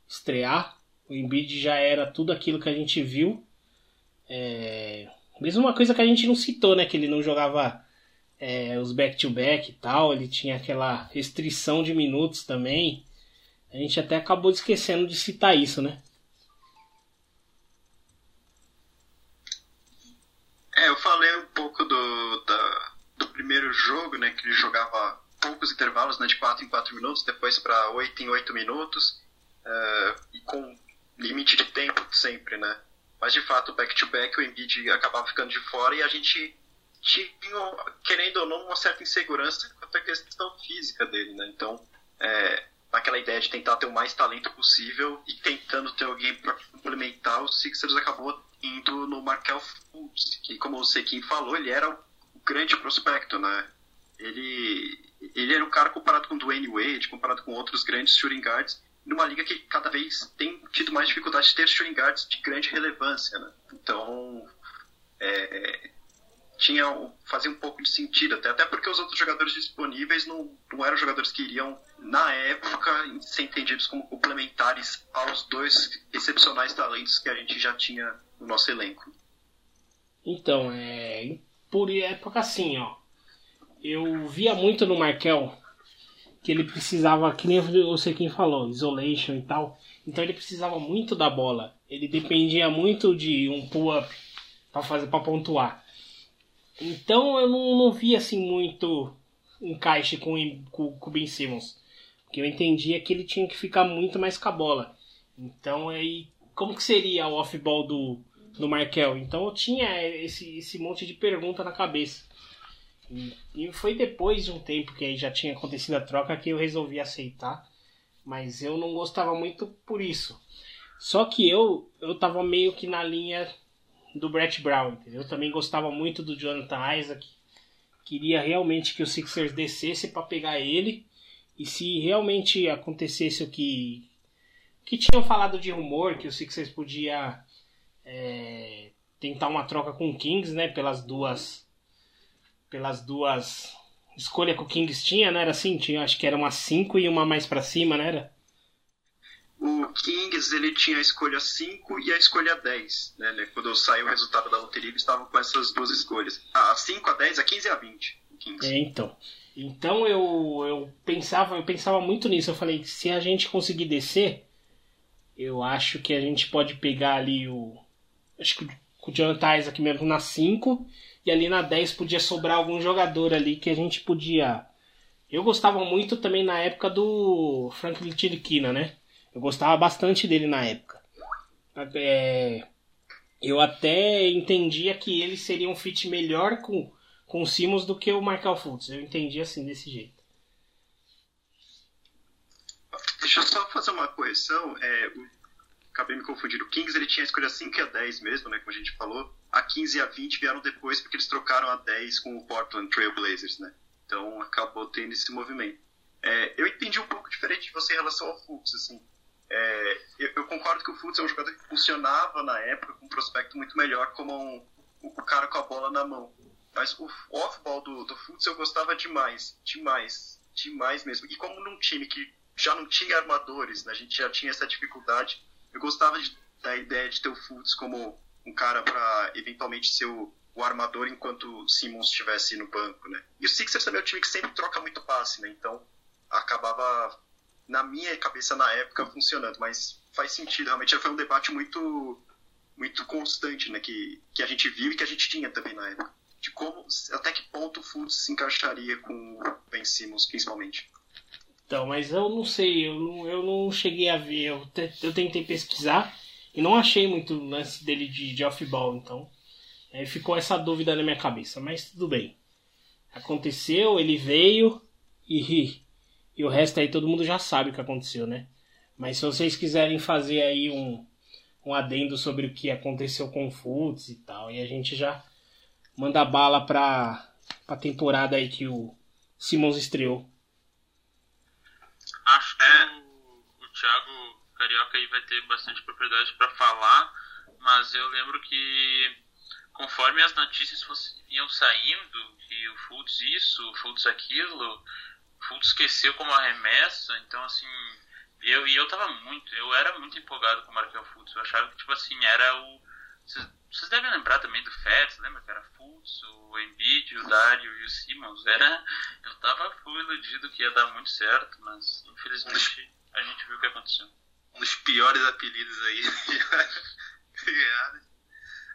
estrear, o Embiid já era tudo aquilo que a gente viu. É, mesmo uma coisa que a gente não citou, né, que ele não jogava é, os back-to-back e tal, ele tinha aquela restrição de minutos também. A gente até acabou esquecendo de citar isso, né? É, eu falei um pouco do, da, primeiro jogo, né, que ele jogava poucos intervalos, né, de 4 em 4 minutos, depois para 8 em 8 minutos, uh, e com limite de tempo sempre, né. Mas de fato, back-to-back, o Embiid acabava ficando de fora e a gente tinha, querendo ou não, uma certa insegurança quanto à questão física dele, né. Então, é, ideia de tentar ter o mais talento possível e tentando ter alguém para complementar, o Sixers acabou indo no Markel Fultz, que como o Sequim falou, ele era grande prospecto, né? Ele, ele era um cara comparado com Dwayne Wade, comparado com outros grandes shooting guards, numa liga que cada vez tem tido mais dificuldade de ter shooting guards de grande relevância, né? Então, é, tinha fazia um pouco de sentido até até porque os outros jogadores disponíveis não, não eram jogadores que iriam na época ser entendidos como complementares aos dois excepcionais talentos que a gente já tinha no nosso elenco. Então, é por época assim, ó. Eu via muito no Markel que ele precisava, que nem você quem falou, isolation e tal. Então ele precisava muito da bola. Ele dependia muito de um pull-up para fazer para pontuar. Então eu não, não via assim muito encaixe com, com, com o Ben Simmons. Porque eu entendia que ele tinha que ficar muito mais com a bola. Então aí, como que seria o off-ball do, do Markel? Então eu tinha esse, esse monte de pergunta na cabeça. E, foi depois de um tempo que já tinha acontecido a troca que eu resolvi aceitar. Mas eu não gostava muito por isso. Só que eu, eu tava meio que na linha do Brett Brown, entendeu? Eu também gostava muito do Jonathan Isaac. Queria realmente que o Sixers descesse para pegar ele. E se realmente acontecesse o que que tinham falado de rumor que o Sixers podia é, tentar uma troca com o Kings, né? Pelas duas pelas duas escolhas que o Kings tinha, né? Era assim, tinha acho que era uma 5 e uma mais para cima, né? Era? o Kings ele tinha a escolha 5 e a escolha 10. Né? Quando saiu o resultado da loteria, eles estavam com essas duas escolhas. A 5, a 10, a 15 e a 20. É, então. Então eu, eu pensava eu pensava muito nisso. Eu falei se a gente conseguir descer, eu acho que a gente pode pegar ali o. Acho que o Jonathan Isaac mesmo na 5. E ali na 10 podia sobrar algum jogador ali que a gente podia. Eu gostava muito também na época do Franklin Tiriquina, né? Eu gostava bastante dele na época. É, eu até entendia que ele seria um fit melhor com, com o Simons do que o Michael Fultz. Eu entendi assim, desse jeito. Deixa eu só fazer uma correção. É, acabei me confundindo. O Kings ele tinha a escolha 5 e a 10 mesmo, né? Como a gente falou. A 15 e a 20 vieram depois porque eles trocaram a 10 com o Portland Trail Blazers, né? Então acabou tendo esse movimento. É, eu entendi um pouco diferente de você em relação ao Fultz, assim. É, eu, eu, concordo que o Fultz é um jogador que funcionava na época com um prospecto muito melhor como um, o cara com a bola na mão. Mas o off-ball do, do Fultz eu gostava demais, demais, demais mesmo. E como num time que já não tinha armadores, né, a gente já tinha essa dificuldade, eu gostava de, da ideia de ter o Fultz como um cara para eventualmente ser o, o, armador enquanto o Simmons estivesse no banco, né? E o Sixers também é um time que sempre troca muito passe, né? Então acabava na minha cabeça na época funcionando, mas faz sentido, realmente foi um debate muito muito constante, né, que, que a gente viu e que a gente tinha também na época, de como, até que ponto o Fultz se encaixaria com o Ben Simmons, principalmente. Então, mas eu não sei, eu não, eu não cheguei a ver, eu, te, eu tentei pesquisar e não achei muito lance dele de, de off-ball, então aí ficou essa dúvida na minha cabeça, mas tudo bem. Aconteceu, ele veio e [laughs] e o resto aí todo mundo já sabe o que aconteceu, né? Mas se vocês quiserem fazer aí um, um adendo sobre o que aconteceu com o Fultz e tal, e a gente já manda bala pra, pra temporada aí que o Simons estreou. É. o, o Thiago Carioca aí vai ter bastante propriedade para falar, mas eu lembro que conforme as notícias fosse, iam saindo, que o Fultz isso, o Fultz aquilo, Fultz esqueceu como arremessa, então assim, eu e eu tava muito, eu era muito empolgado com o Markel Fultz, eu achava que tipo assim, era o Vocês, devem lembrar também do Feds, lembra que era Fultz, o Embiid, o Dario e o Simmons. Era, eu tava iludido que ia dar muito certo, mas infelizmente a gente viu o que aconteceu. um dos piores apelidos aí. [laughs]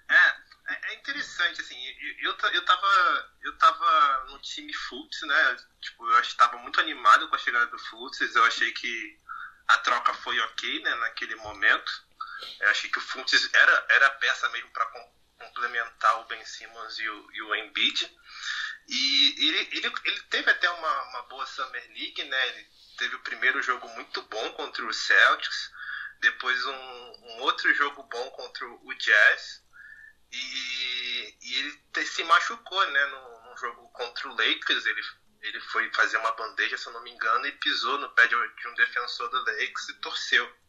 É, é- é interessante, assim, eu, eu tava. Eu tava no time Fultz, né? Tipo, eu estava muito animado com a chegada do Fultz, eu achei que a troca foi ok, né, naquele momento. Eu achei que o Fultz era, era a peça mesmo para complementar o Ben Simmons e o, e o Embiid. E ele, ele, ele teve até uma, uma boa Summer League, né? Ele teve o primeiro jogo muito bom contra o Celtics, depois um, um outro jogo bom contra o Jazz, e, e ele se machucou, né? No jogo contra o Lakers, ele, ele foi fazer uma bandeja, se eu não me engano, e pisou no pé de, de um defensor do Lakers e torceu.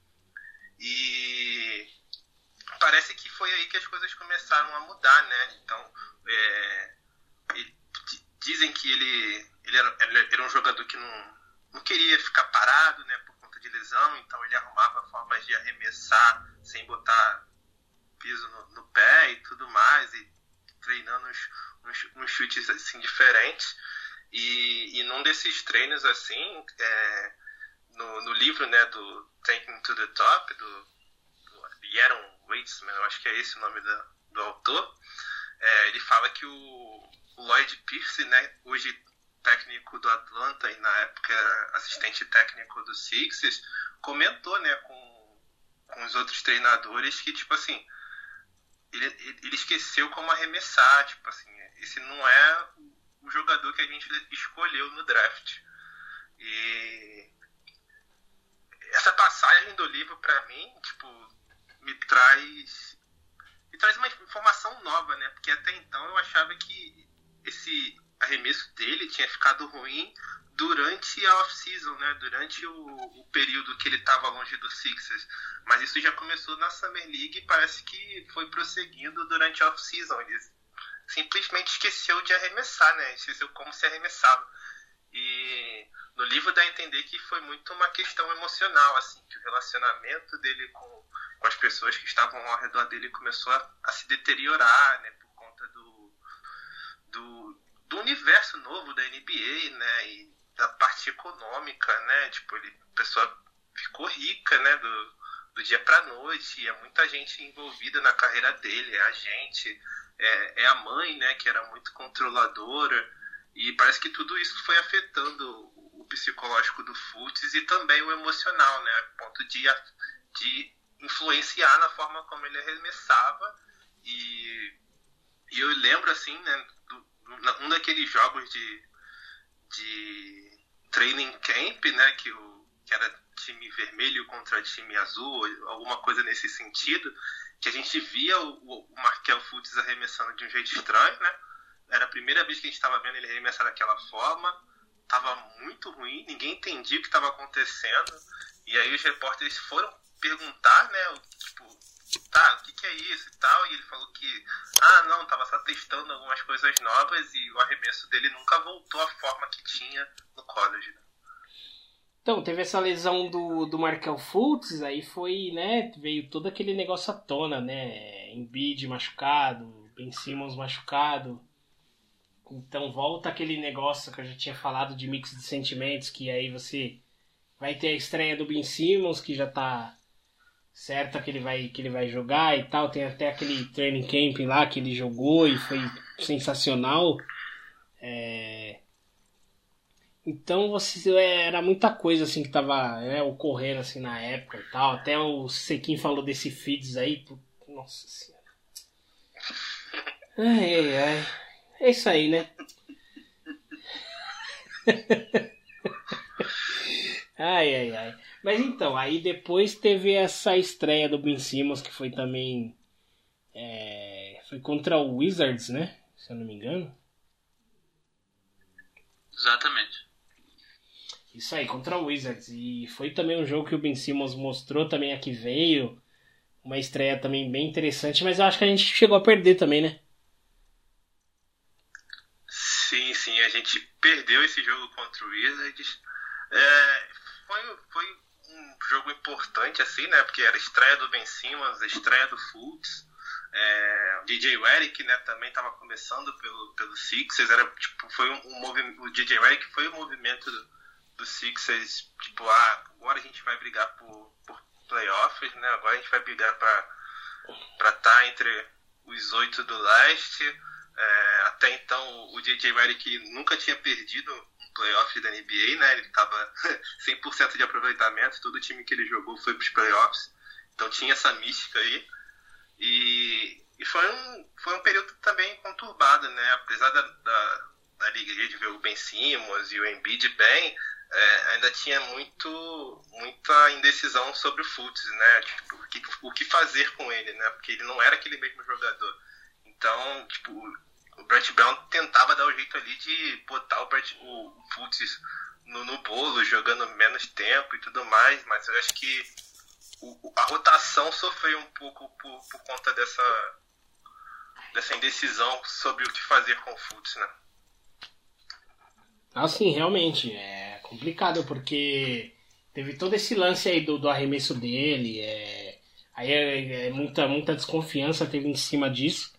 E parece que foi aí que as coisas começaram a mudar, né? Então, é, di- dizem que ele, ele, era, ele era um jogador que não, não queria ficar parado, né, por conta de lesão, então ele arrumava formas de arremessar sem botar piso no, no pé e tudo mais, e treinando uns, uns, uns chutes assim diferentes. E, e num desses treinos assim, é, no, no livro né, do Taking to the Top, do, do Yaron Weitzman, eu acho que é esse o nome da, do autor, é, ele fala que o, o Lloyd Pierce, né, hoje técnico do Atlanta e na época assistente técnico do Sixers, comentou né, com, com os outros treinadores que, tipo assim, ele, ele esqueceu como arremessar, tipo assim, esse não é o jogador que a gente escolheu no draft. E essa passagem do livro para mim, tipo, me traz me traz uma informação nova, né? Porque até então eu achava que esse arremesso dele tinha ficado ruim durante a off-season, né? Durante o, o período que ele estava longe do Sixers. Mas isso já começou na Summer League e parece que foi prosseguindo durante a off-season. Ele simplesmente esqueceu de arremessar, né? Esqueceu como se arremessava. E no livro dá a entender que foi muito uma questão emocional, assim, que o relacionamento dele com, com as pessoas que estavam ao redor dele começou a, a se deteriorar, né? Por conta do, do, do universo novo da NBA, né? E da parte econômica, né? Tipo, ele, a pessoa ficou rica, né? Do, do dia pra noite, e é muita gente envolvida na carreira dele, é a gente, é, é a mãe, né? Que era muito controladora. E parece que tudo isso foi afetando psicológico do Futs e também o emocional, né? A ponto de, de influenciar na forma como ele arremessava. E, e eu lembro, assim, né? Do, um daqueles jogos de, de training camp, né? Que, o, que era time vermelho contra time azul, alguma coisa nesse sentido, que a gente via o, o Markel Futs arremessando de um jeito estranho, né? Era a primeira vez que a gente estava vendo ele arremessar daquela forma. Tava muito ruim, ninguém entendia o que estava acontecendo. E aí os repórteres foram perguntar, né? Tipo, tá, o que, que é isso e tal. E ele falou que, ah, não, tava só testando algumas coisas novas e o arremesso dele nunca voltou à forma que tinha no college. Né? Então, teve essa lesão do, do Markel Fultz, aí foi, né, veio todo aquele negócio à tona, né, Embiid machucado, Ben Simmons machucado, então volta aquele negócio que eu já tinha falado de mix de sentimentos, que aí você vai ter a estreia do Ben Simmons, que já tá certa que ele vai que ele vai jogar e tal, tem até aquele training camp lá que ele jogou e foi sensacional. É... Então você era muita coisa assim que tava né, ocorrendo assim na época e tal. Até o Sequin falou desse feeds aí. Nossa senhora. Ai, ai, ai. É isso aí, né? ai, ai, ai. Mas então, aí depois teve essa estreia do Ben Simmons, que foi também. É, foi contra o Wizards, né? Se eu não me engano. Exatamente. Isso aí, contra o Wizards. E foi também um jogo que o Ben Simmons mostrou também aqui veio. Uma estreia também bem interessante, mas eu acho que a gente chegou a perder também, né? Sim, sim, a gente perdeu esse jogo contra o Wizards. É, foi, foi um jogo importante, assim, né? Porque era estreia do Ben Simmons, estreia do Fultz. É, o DJ Redick, né, também estava começando pelo, pelo Sixers, era, tipo, foi um, um movimento, o DJ Redick foi o movimento do, do Sixers, tipo, ah, agora a gente vai brigar por, por playoffs, né, agora a gente vai brigar para estar tá entre os oito do leste, é, até então o DJ Redick nunca tinha perdido um playoff da NBA, né, ele estava 100% [laughs] de aproveitamento, todo time que ele jogou foi para os playoffs, então tinha essa mística aí, e, e foi, um, foi um período também conturbado, né? Apesar da, da, da alegria de ver o Ben Simmons e o Embiid bem, é, ainda tinha muito, muita indecisão sobre o Fultz, né? Tipo, o que, o que fazer com ele, né? Porque ele não era aquele mesmo jogador. Então, tipo, o Brett Brown tentava dar o jeito ali de botar o, Brett, o, Fultz no, no bolo, jogando menos tempo e tudo mais, mas eu acho que o, a rotação sofreu um pouco por, por conta dessa, dessa indecisão sobre o que fazer com o Fultz, né? Assim, realmente, é complicado porque teve todo esse lance aí do, do arremesso dele, é, aí é, é muita, muita desconfiança teve em cima disso,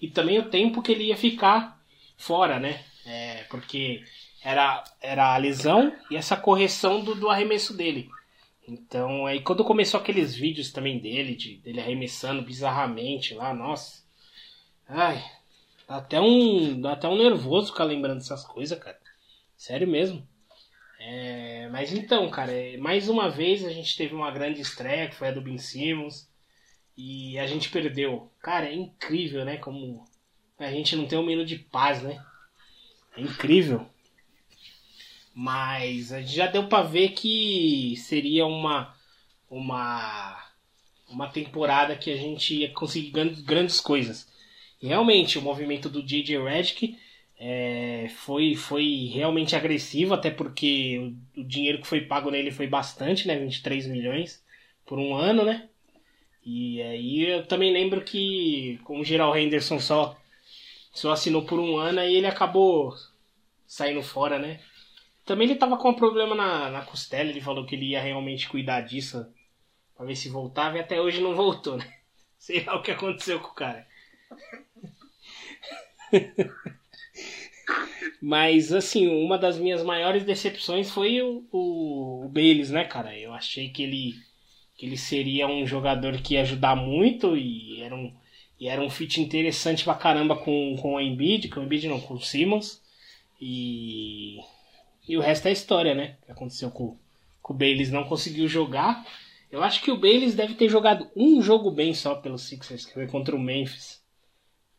e também o tempo que ele ia ficar fora, né? É, porque era, era a lesão e essa correção do, do arremesso dele. Então, aí quando começou aqueles vídeos também dele, de, dele arremessando bizarramente lá, nossa. Ai, dá até um, dá até um nervoso ficar lembrando dessas coisas, cara. Sério mesmo. É, mas então, cara, é, mais uma vez a gente teve uma grande estreia, que foi a do Ben Simmons, e a gente perdeu. Cara, é incrível, né? Como a gente não tem um minuto de paz, né? É incrível. Mas a gente já deu para ver que seria uma uma uma temporada que a gente ia conseguir grandes coisas. E realmente o movimento do JJ Redick é, foi, foi realmente agressivo, até porque o, o, dinheiro que foi pago nele foi bastante, né? 23 milhões por um ano, né? E aí eu também lembro que, como o Gerald Henderson só, só assinou por um ano, aí ele acabou saindo fora, né? Também ele tava com um problema na, na costela, ele falou que ele ia realmente cuidar disso pra ver se voltava e até hoje não voltou, né? [laughs] Sei lá o que aconteceu com o cara. [laughs] Mas, assim, uma das minhas maiores decepções foi o, o, o né, cara? Eu achei que ele, que ele seria um jogador que ia ajudar muito e era um, e era um fit interessante pra caramba com, com o Embiid, com o Embiid não, com o Simmons. E e o resto é história, né? O que aconteceu com, com o Bayless não conseguiu jogar. Eu acho que o Bayless deve ter jogado um jogo bem só pelo Sixers, que foi contra o Memphis.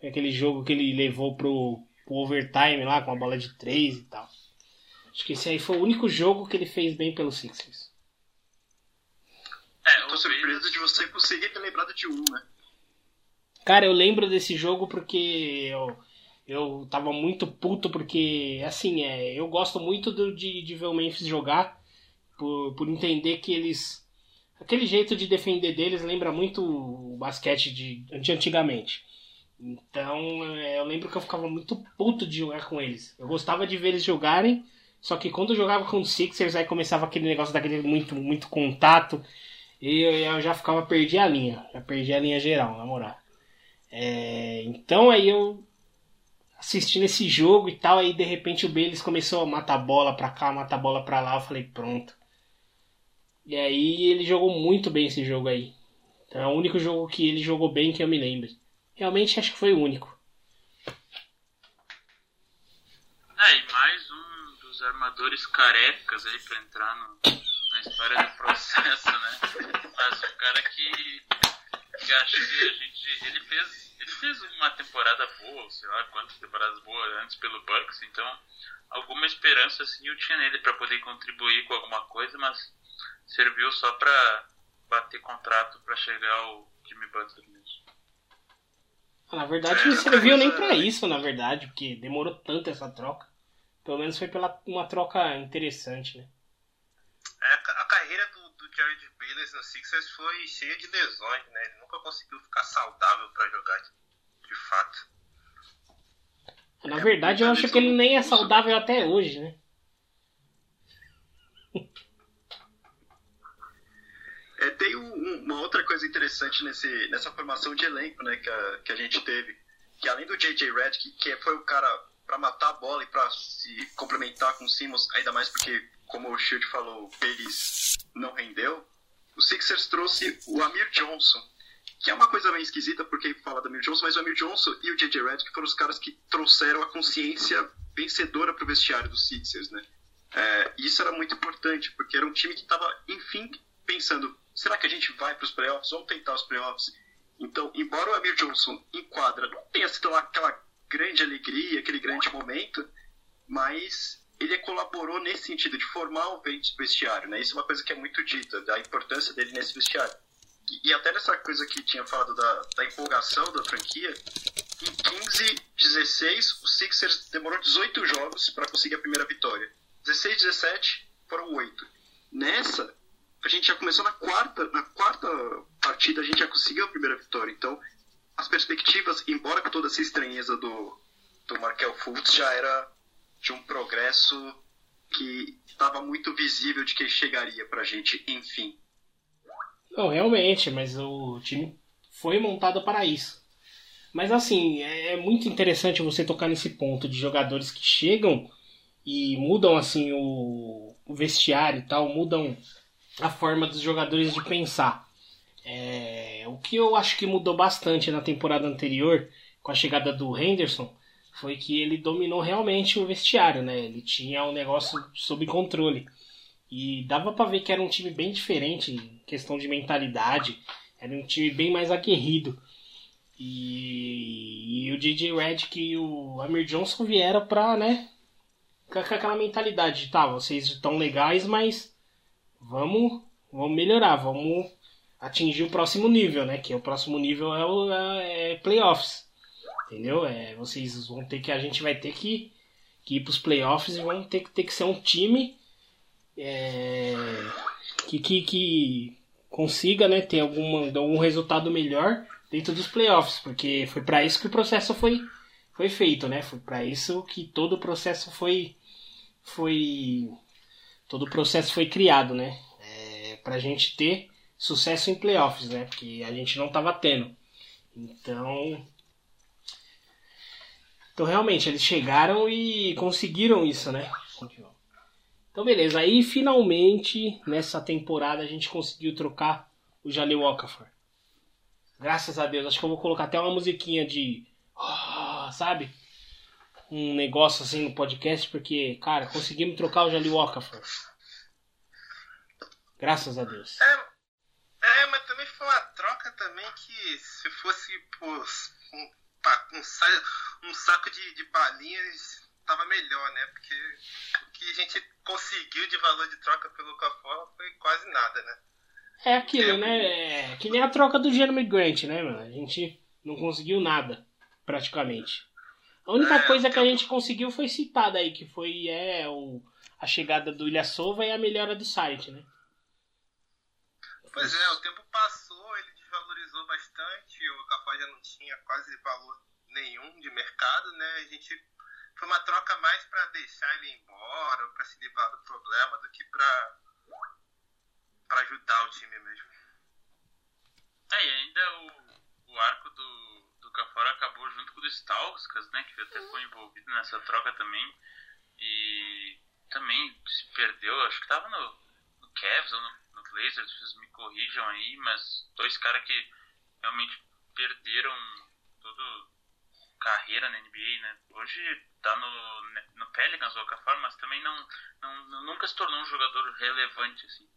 Aquele jogo que ele levou pro, pro overtime lá com a bola de três e tal. Acho que esse aí foi o único jogo que ele fez bem pelo Sixers. É, eu tô surpreso de você conseguir ter lembrado de um, né? Cara, eu lembro desse jogo porque eu, eu tava muito puto porque, assim, é, eu gosto muito do, de, de ver o Memphis jogar por, por entender que eles. Aquele jeito de defender deles lembra muito o basquete de, de antigamente. Então é, eu lembro que eu ficava muito puto de jogar com eles. Eu gostava de ver eles jogarem, só que quando eu jogava com os Sixers, aí começava aquele negócio daquele muito, muito contato. E eu, eu já ficava, perdi a linha. Já perdi a linha geral, na moral. É, então aí eu assistindo esse jogo e tal, aí de repente o Bayless começou a matar bola pra cá, matar bola pra lá, eu falei, pronto. E aí ele jogou muito bem esse jogo aí. Então é o único jogo que ele jogou bem que eu me lembro. Realmente acho que foi o único. É, e mais um dos armadores carecas aí pra entrar no, história do processo, né? Mas um cara que, que acho que a gente. Ele fez ele fez uma temporada boa, sei lá quantas temporadas boas antes pelo Bucks, então alguma esperança assim eu tinha nele para poder contribuir com alguma coisa, mas serviu só para bater contrato para chegar ao Jimmy Butler mesmo. Na verdade, não serviu nem para isso, na verdade, porque demorou tanto essa troca. Pelo menos foi pela uma troca interessante, né? É, a carreira do, do Jared Bayless no Sixers foi cheia de lesões, né? Ele nunca conseguiu ficar saudável para jogar de, de, fato. Na é, verdade, eu acho que ele nem é saudável até hoje, né? É, tem um, um- uma outra coisa interessante nesse, nessa formação de elenco né, que, a, que a gente teve, que além do J.J. Redick, que foi o cara para matar a bola e para se complementar com o Simmons, ainda mais porque, como o Shield falou, eles não rendeu, o Sixers trouxe o Amir Johnson, que é uma coisa meio esquisita porque fala do Amir Johnson, mas o Amir Johnson e o J.J. Redick foram os caras que trouxeram a consciência vencedora para o vestiário dos Sixers, né? É, isso era muito importante, porque era um time que estava, enfim, pensando: será que a gente vai para os playoffs? Vamos tentar os playoffs. Então, embora o Amir Johnson em quadra não tenha sido lá aquela grande alegria, aquele grande momento, mas ele colaborou nesse sentido de formar o vestiário, né? Isso é uma coisa que é muito dita, da importância dele nesse vestiário. E, e até nessa coisa que tinha falado da, da empolgação da franquia, em 15, 16, o Sixers demorou 18 jogos para conseguir a primeira vitória. 16, 17 foram 8. Nessa, a gente já começou na quarta, na quarta partida, a gente já conseguiu a primeira vitória. Então, as perspectivas, embora com toda essa estranheza do, do Markel Fultz, já era de um progresso que estava muito visível de que chegaria pra gente, enfim. Não, realmente, mas o time foi montado para isso. Mas assim, é é muito interessante você tocar nesse ponto de jogadores que chegam e mudam assim o, o vestiário e tal, mudam a forma dos jogadores de pensar. É, o que eu acho que mudou bastante na temporada anterior, com a chegada do Henderson, foi que ele dominou realmente o vestiário, né? Ele tinha o negócio sob controle. E dava pra ver que era um time bem diferente em questão de mentalidade. Era um time bem mais aguerrido. E, e o DJ Redick e o Amir Johnson vieram pra, né? Com com aquela mentalidade de, tá, vocês estão legais, mas vamos, vamos melhorar, vamos atingir o próximo nível, né? Que o próximo nível é o é, é playoffs. Entendeu? É, vocês vão ter que. A gente vai ter que, que ir pros playoffs e vão ter que, ter que ser um time é, que, que, que consiga né, ter alguma, algum resultado melhor dentro dos playoffs, porque foi para isso que o processo foi, foi feito, né? Foi para isso que todo o processo foi foi todo o processo foi criado, né? É, pra gente ter sucesso em playoffs, né? Porque a gente não tava tendo. Então, então realmente eles chegaram e conseguiram isso, né? Então beleza, aí finalmente nessa temporada a gente conseguiu trocar o Jaleel Okafor. Graças a Deus, acho que eu vou colocar até uma musiquinha de, ah, sabe? Um negócio assim no podcast porque, cara, conseguimos trocar o Jaleel Okafor. Graças a Deus. É, é, mas também foi uma troca também que se fosse por um, um, sa- um saco de, de balinhas tava melhor, né? Porque o que a gente conseguiu de valor de troca pelo Okafor foi quase nada, né? É aquilo, né? É que nem a troca do Jeremy Grant, né, mano? A gente não conseguiu nada, praticamente. A única É, coisa que a eu- gente conseguiu foi citada aí, que foi é, o, a chegada do Ilha Sova e a melhora do site, né? Pois é, o tempo passou, desvalorizou bastante, o Okafor já não tinha quase valor nenhum de mercado, né? A gente foi uma troca mais pra deixar ele embora, pra se livrar do problema, do que pra para ajudar o time mesmo. É, e ainda o, o arco do, do Cafora acabou junto com o do Stauskas, né? Que até foi envolvido nessa troca também. E também se perdeu, acho que tava no, no Cavs ou no, no Blazers, vocês me corrijam aí, mas dois caras que realmente perderam toda carreira na NBA, né? Hoje tá no, no Pelicans o Okafor, mas também não, não, nunca se tornou um jogador relevante, assim.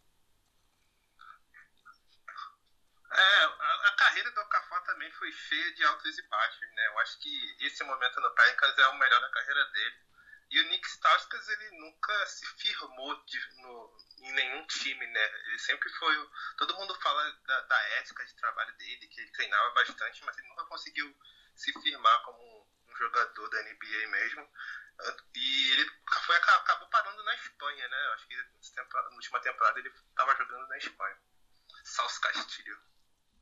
É, a, a carreira do Okafor também foi cheia de altos e baixos, né? Eu acho que esse momento no Pelicans é o melhor da carreira dele. E o Nick Stauskas, ele nunca se firmou de- no, em nenhum time, né? Ele sempre foi... Todo mundo fala da, da ética de trabalho dele, que ele treinava bastante, mas ele nunca conseguiu se firmar como um, jogador da NBA mesmo. E ele foi, acabou parando na Espanha, né? Acho que na última temporada ele estava jogando na Espanha. Salso Castilho.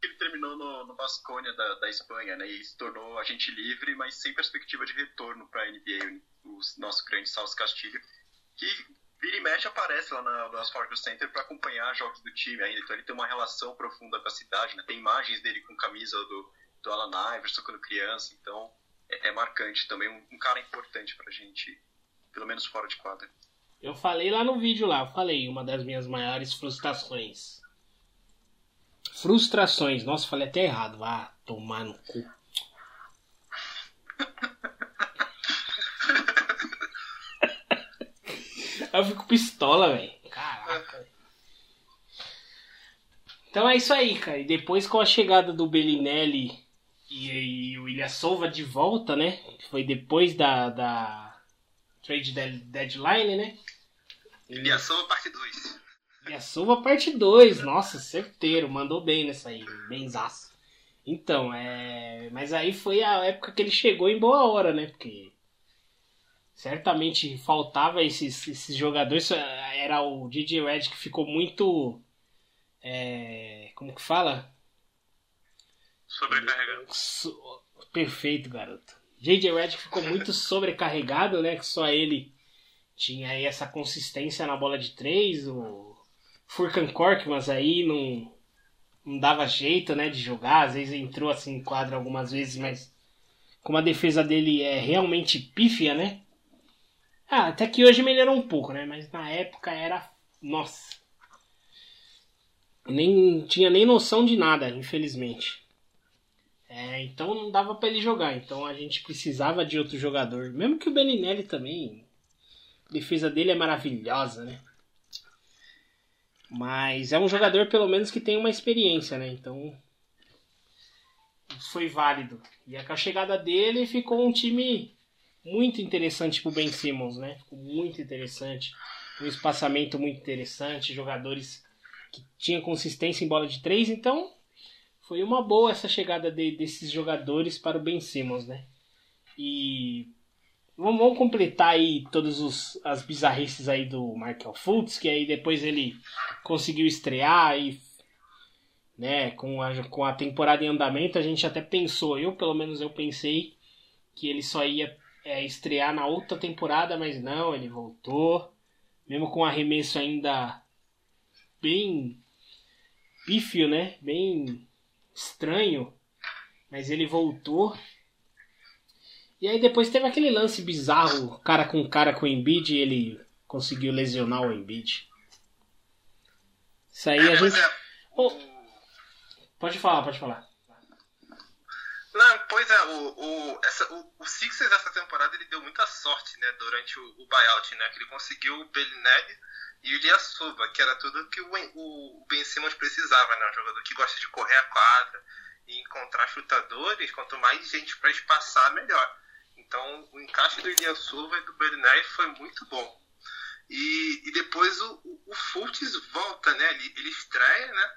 Ele terminou no, no Basconia da, da Espanha, né? E se tornou agente livre, mas sem perspectiva de retorno para a NBA, o nosso grande Salso Castilho, que vira e mexe aparece lá na, no Asphalt Center para acompanhar jogos do time ainda. Então ele tem uma relação profunda com a cidade, né? Tem imagens dele com camisa do, do Alan Iverson quando criança. Então é, é marcante também. Um, um cara importante pra gente, pelo menos fora de quadra. Eu falei lá no vídeo lá, falei uma das minhas maiores frustrações. Frustrações, nossa, falei até errado. Ah, tomar no cu. [laughs] Eu fico pistola, velho. Caraca. Então é isso aí, cara. E depois com a chegada do Bellinelli e, e o Ilha Silva de volta, né? Foi depois da, da trade de- deadline, né? Liação parte 2. Ilha Silva parte 2. Nossa, certeiro. Mandou bem nessa aí. Benzaço. Então, é... Mas aí foi a época que ele chegou em boa hora, né? Porque certamente faltava esses, esses jogadores. Era o DJ Red que ficou muito. é, Como que fala? Sobrecarregado. So- Perfeito, garoto. J.J. Redick ficou muito [laughs] sobrecarregado, né? Que só ele tinha aí essa consistência na bola de três. O Furkan Korkmaz aí não, não dava jeito, né? De jogar. Às vezes entrou assim em quadra algumas vezes, mas como a defesa dele é realmente pífia, né? Ah, até que hoje melhorou um pouco, né? Mas na época era. Nossa. Nem tinha nem noção de nada, infelizmente. É, então não dava pra ele jogar. Então a gente precisava de outro jogador. Mesmo que o Beninelli também. A defesa dele é maravilhosa, né? Mas é um jogador, pelo menos, que tem uma experiência, né? Então. Foi válido. E a chegada dele ficou um time muito interessante pro Ben Simmons, né? Ficou muito interessante. Um espaçamento muito interessante. Jogadores que tinham consistência em bola de três. Então, foi uma boa essa chegada de- desses jogadores para o Ben Simmons, né? E vamos, vamos completar aí todas as bizarrices aí do Michael Fultz, que aí depois ele conseguiu estrear e né, com a, com a temporada em andamento, a gente até pensou, eu pelo menos eu pensei que ele só ia é, estrear na outra temporada, mas não, ele voltou, mesmo com arremesso ainda bem pífio, né? Bem estranho, mas ele voltou. E aí depois teve aquele lance bizarro, cara com cara com o Embiid e ele conseguiu lesionar o Embiid. Isso aí a Pois gente... é, Oh, pode falar, pode falar. Não, pois é, o, o, essa, o, o Sixers essa temporada ele deu muita sorte, né, durante o, o buyout, né, que ele conseguiu o Bellinelli e o Ilyasova, que era tudo que o, o Ben Simmons precisava, né, um jogador que gosta de correr a quadra e encontrar chutadores, quanto mais gente para espaçar, melhor. Então, o encaixe do Ilyasova e do Bellinelli foi muito bom. E, e depois o, o, o Fultz volta, né, ele, ele estreia, né,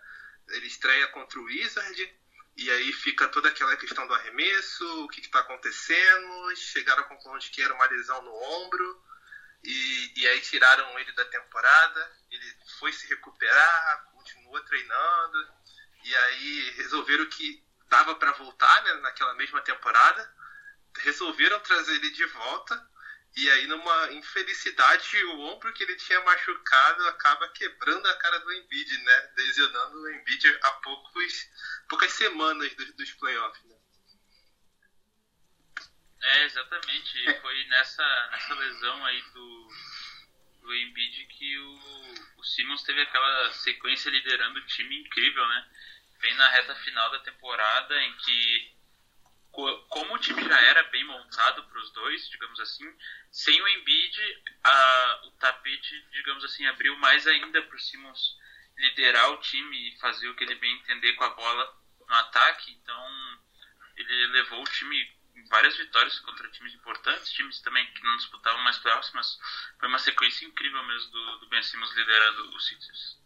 ele estreia contra o Wizard, e aí fica toda aquela questão do arremesso, o que está acontecendo, chegaram à conclusão de que era uma lesão no ombro, e, e aí tiraram ele da temporada, ele foi se recuperar, continuou treinando, e aí resolveram que dava para voltar né, naquela mesma temporada, resolveram trazer ele de volta, e aí numa infelicidade o ombro que ele tinha machucado acaba quebrando a cara do Embiid, né, lesionando o Embiid há poucos poucas semanas dos, dos playoffs. Né? É, exatamente. Foi nessa, nessa lesão aí do, do Embiid que o, o Simmons teve aquela sequência liderando o time incrível, né? Vem na reta final da temporada em que, como o time já era bem montado para os dois, digamos assim, sem o Embiid, a, o tapete, digamos assim, abriu mais ainda para o Simmons liderar o time e fazer o que ele bem entender com a bola no ataque. Então, ele levou o time em várias vitórias contra times importantes, times também que não disputavam mais playoffs, mas foi uma sequência incrível mesmo do, do Ben Simmons liderando o Sixers.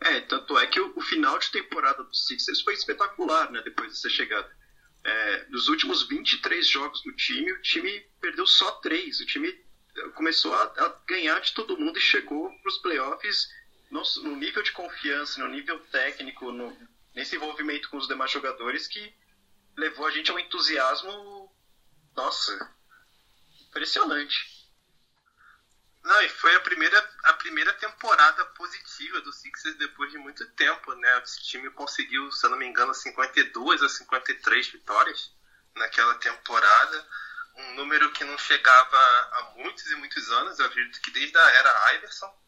É, tanto é que o, o final de temporada do Sixers foi espetacular, né, depois dessa chegada. É, nos últimos 23 jogos do time, o time perdeu só 3. O time eh, começou a, a ganhar de todo mundo e chegou para os playoffs no, no nível de confiança, no nível técnico, no, nesse envolvimento com os demais jogadores que levou a gente ao entusiasmo, nossa, impressionante. Não, e foi a primeira, a primeira temporada positiva do Sixers depois de muito tempo, né? Esse time conseguiu, se eu não me engano, 52 a 53 vitórias naquela temporada. Um número que não chegava há muitos e muitos anos, eu acredito que desde a era Iverson.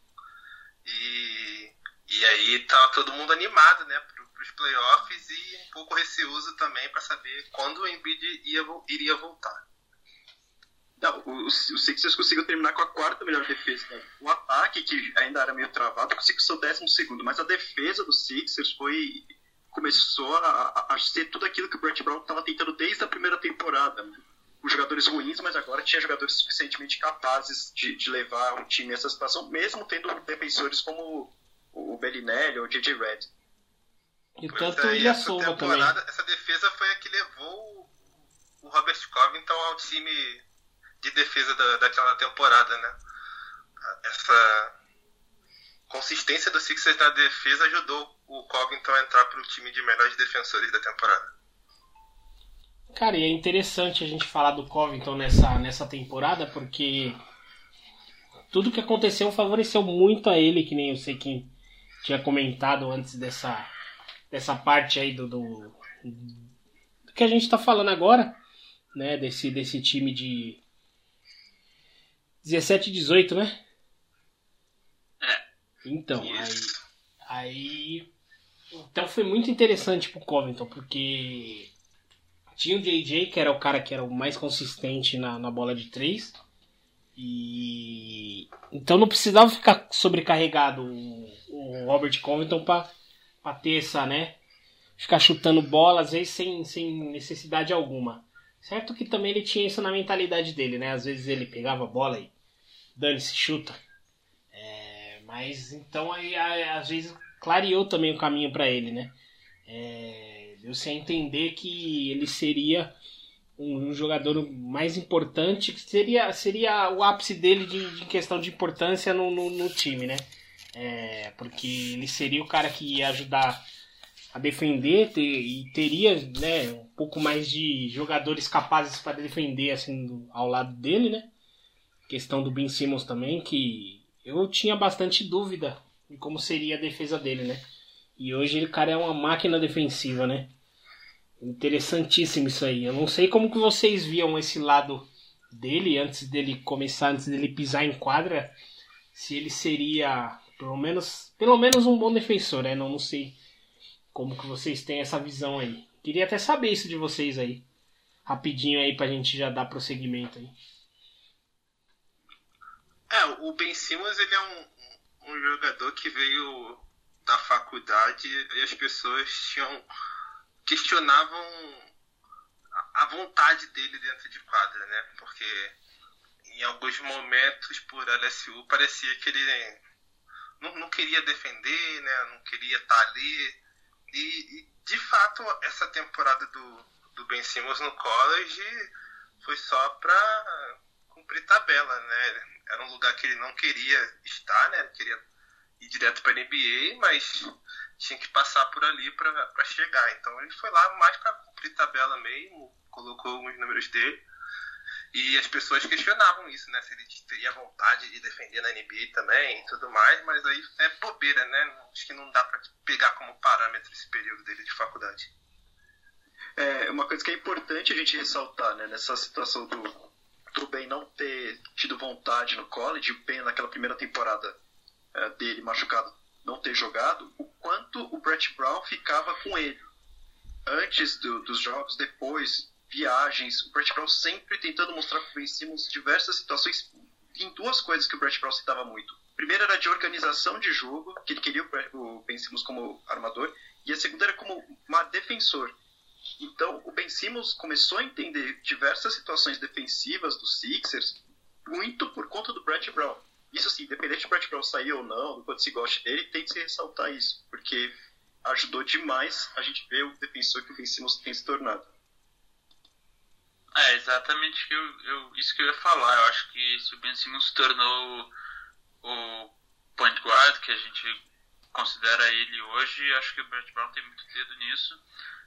E, e aí tá todo mundo animado, né, para os playoffs e um pouco receoso também para saber quando o Embiid ia, iria voltar. Não, o, o Sixers conseguiu terminar com a quarta melhor defesa. Né? O ataque, que ainda era meio travado, conseguiu ser o décimo segundo, mas a defesa do Sixers foi começou a, a, ser tudo aquilo que o Brett Brown estava tentando desde a primeira temporada. Com jogadores ruins, mas agora tinha jogadores suficientemente capazes de, de levar o time a essa situação, mesmo tendo defensores como o Bellinelli ou o J.J. Red. E tanto o Ilha Soma também. Essa defesa foi a que levou o Robert Covington ao time de defesa da, daquela temporada, né? Essa consistência do Sixers na defesa ajudou o Covington a entrar para o time de melhores defensores da temporada. Cara, e é interessante a gente falar do Covington nessa, nessa temporada, porque tudo que aconteceu favoreceu muito a ele, que nem eu sei que tinha comentado antes dessa, dessa parte aí do, do, do que a gente está falando agora, né? Desse, desse time de 17 e 18, né? É. Então, aí, aí. Então foi muito interessante pro Covington, porque tinha o JJ, que era o cara que era o mais consistente na, na bola de 3. E então não precisava ficar sobrecarregado o, o Robert Covington para ter essa, né? Ficar chutando bola, às vezes sem, sem necessidade alguma. Certo que também ele tinha isso na mentalidade dele, né? Às vezes ele pegava a bola e dane-se, chuta. É, mas então aí às vezes clareou também o caminho para ele, né? É, Deu-se a entender que ele seria um, um, jogador mais importante, que seria, seria o ápice dele de, de questão de importância no, no, no time, né? É, porque ele seria o cara que ia ajudar a defender ter, e teria né, um pouco mais de jogadores capazes para defender assim do, ao lado dele, né? Questão do Ben Simmons também, que eu tinha bastante dúvida de como seria a defesa dele, né? E hoje o cara é uma máquina defensiva, né? Interessantíssimo isso aí. Eu não sei como que vocês viam esse lado dele antes dele começar, antes dele pisar em quadra, se ele seria pelo menos, pelo menos um bom defensor, né? Não, não sei como que vocês têm essa visão aí. Queria até saber isso de vocês aí. Rapidinho aí pra gente já dar prosseguimento aí. É, o Ben Simmons ele é um, um jogador que veio da faculdade e as pessoas tinham questionavam a vontade dele dentro de quadra, né? Porque em alguns momentos por LSU parecia que ele não, não queria defender, né? Não queria estar ali. E, e, de fato essa temporada do, do Ben Simmons no college foi só para cumprir tabela, né? Era um lugar que ele não queria estar, né? Queria ir direto para a NBA, mas tinha que passar por ali para chegar. Então ele foi lá mais para cumprir tabela mesmo, colocou os números dele. E as pessoas questionavam isso, né? Se ele teria vontade de defender na NBA também e tudo mais, mas aí é bobeira, né? Acho que não dá para pegar como parâmetro esse período dele de faculdade. É uma coisa que é importante a gente ressaltar, né? Nessa situação do, do não ter tido vontade no college, o Ben naquela primeira temporada é, dele machucado não ter jogado, o quanto o Brett Brown ficava com ele. Antes do, dos jogos, depois, viagens, o Brett Brown sempre tentando mostrar para o Ben Simmons diversas situações. Em duas coisas que o Brett Brown citava muito. A primeira era de organização de jogo, que ele queria o Ben Simmons como armador, e a segunda era como uma defensor. Então, o Ben Simmons começou a entender diversas situações defensivas dos Sixers muito por conta do Brett Brown. Isso assim, independente do Brett Brown sair ou não, do quanto se goste dele, tem que se ressaltar isso, porque ajudou demais a gente ver o defensor que o Ben Simmons tem se tornado. É, exatamente eu, eu, isso que eu ia falar. Eu acho que se o Ben Simmons se tornou o point guard que a gente considera ele hoje, acho que o Brett Brown tem muito dedo nisso,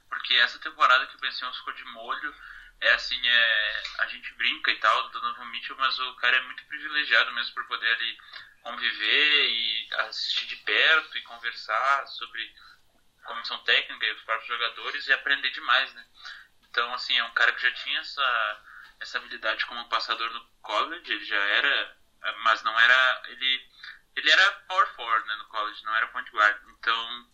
porque essa temporada que o Ben Simmons ficou de molho é assim, é, a gente brinca e tal do Donovan Mitchell, mas o cara é muito privilegiado mesmo por poder ali conviver e assistir de perto e conversar sobre comissão técnica e os próprios jogadores e aprender demais, né? Então, assim, é um cara que já tinha essa, essa habilidade como passador no college, ele já era, mas não era, ele, ele era power forward, né, no college, não era point guard. Então,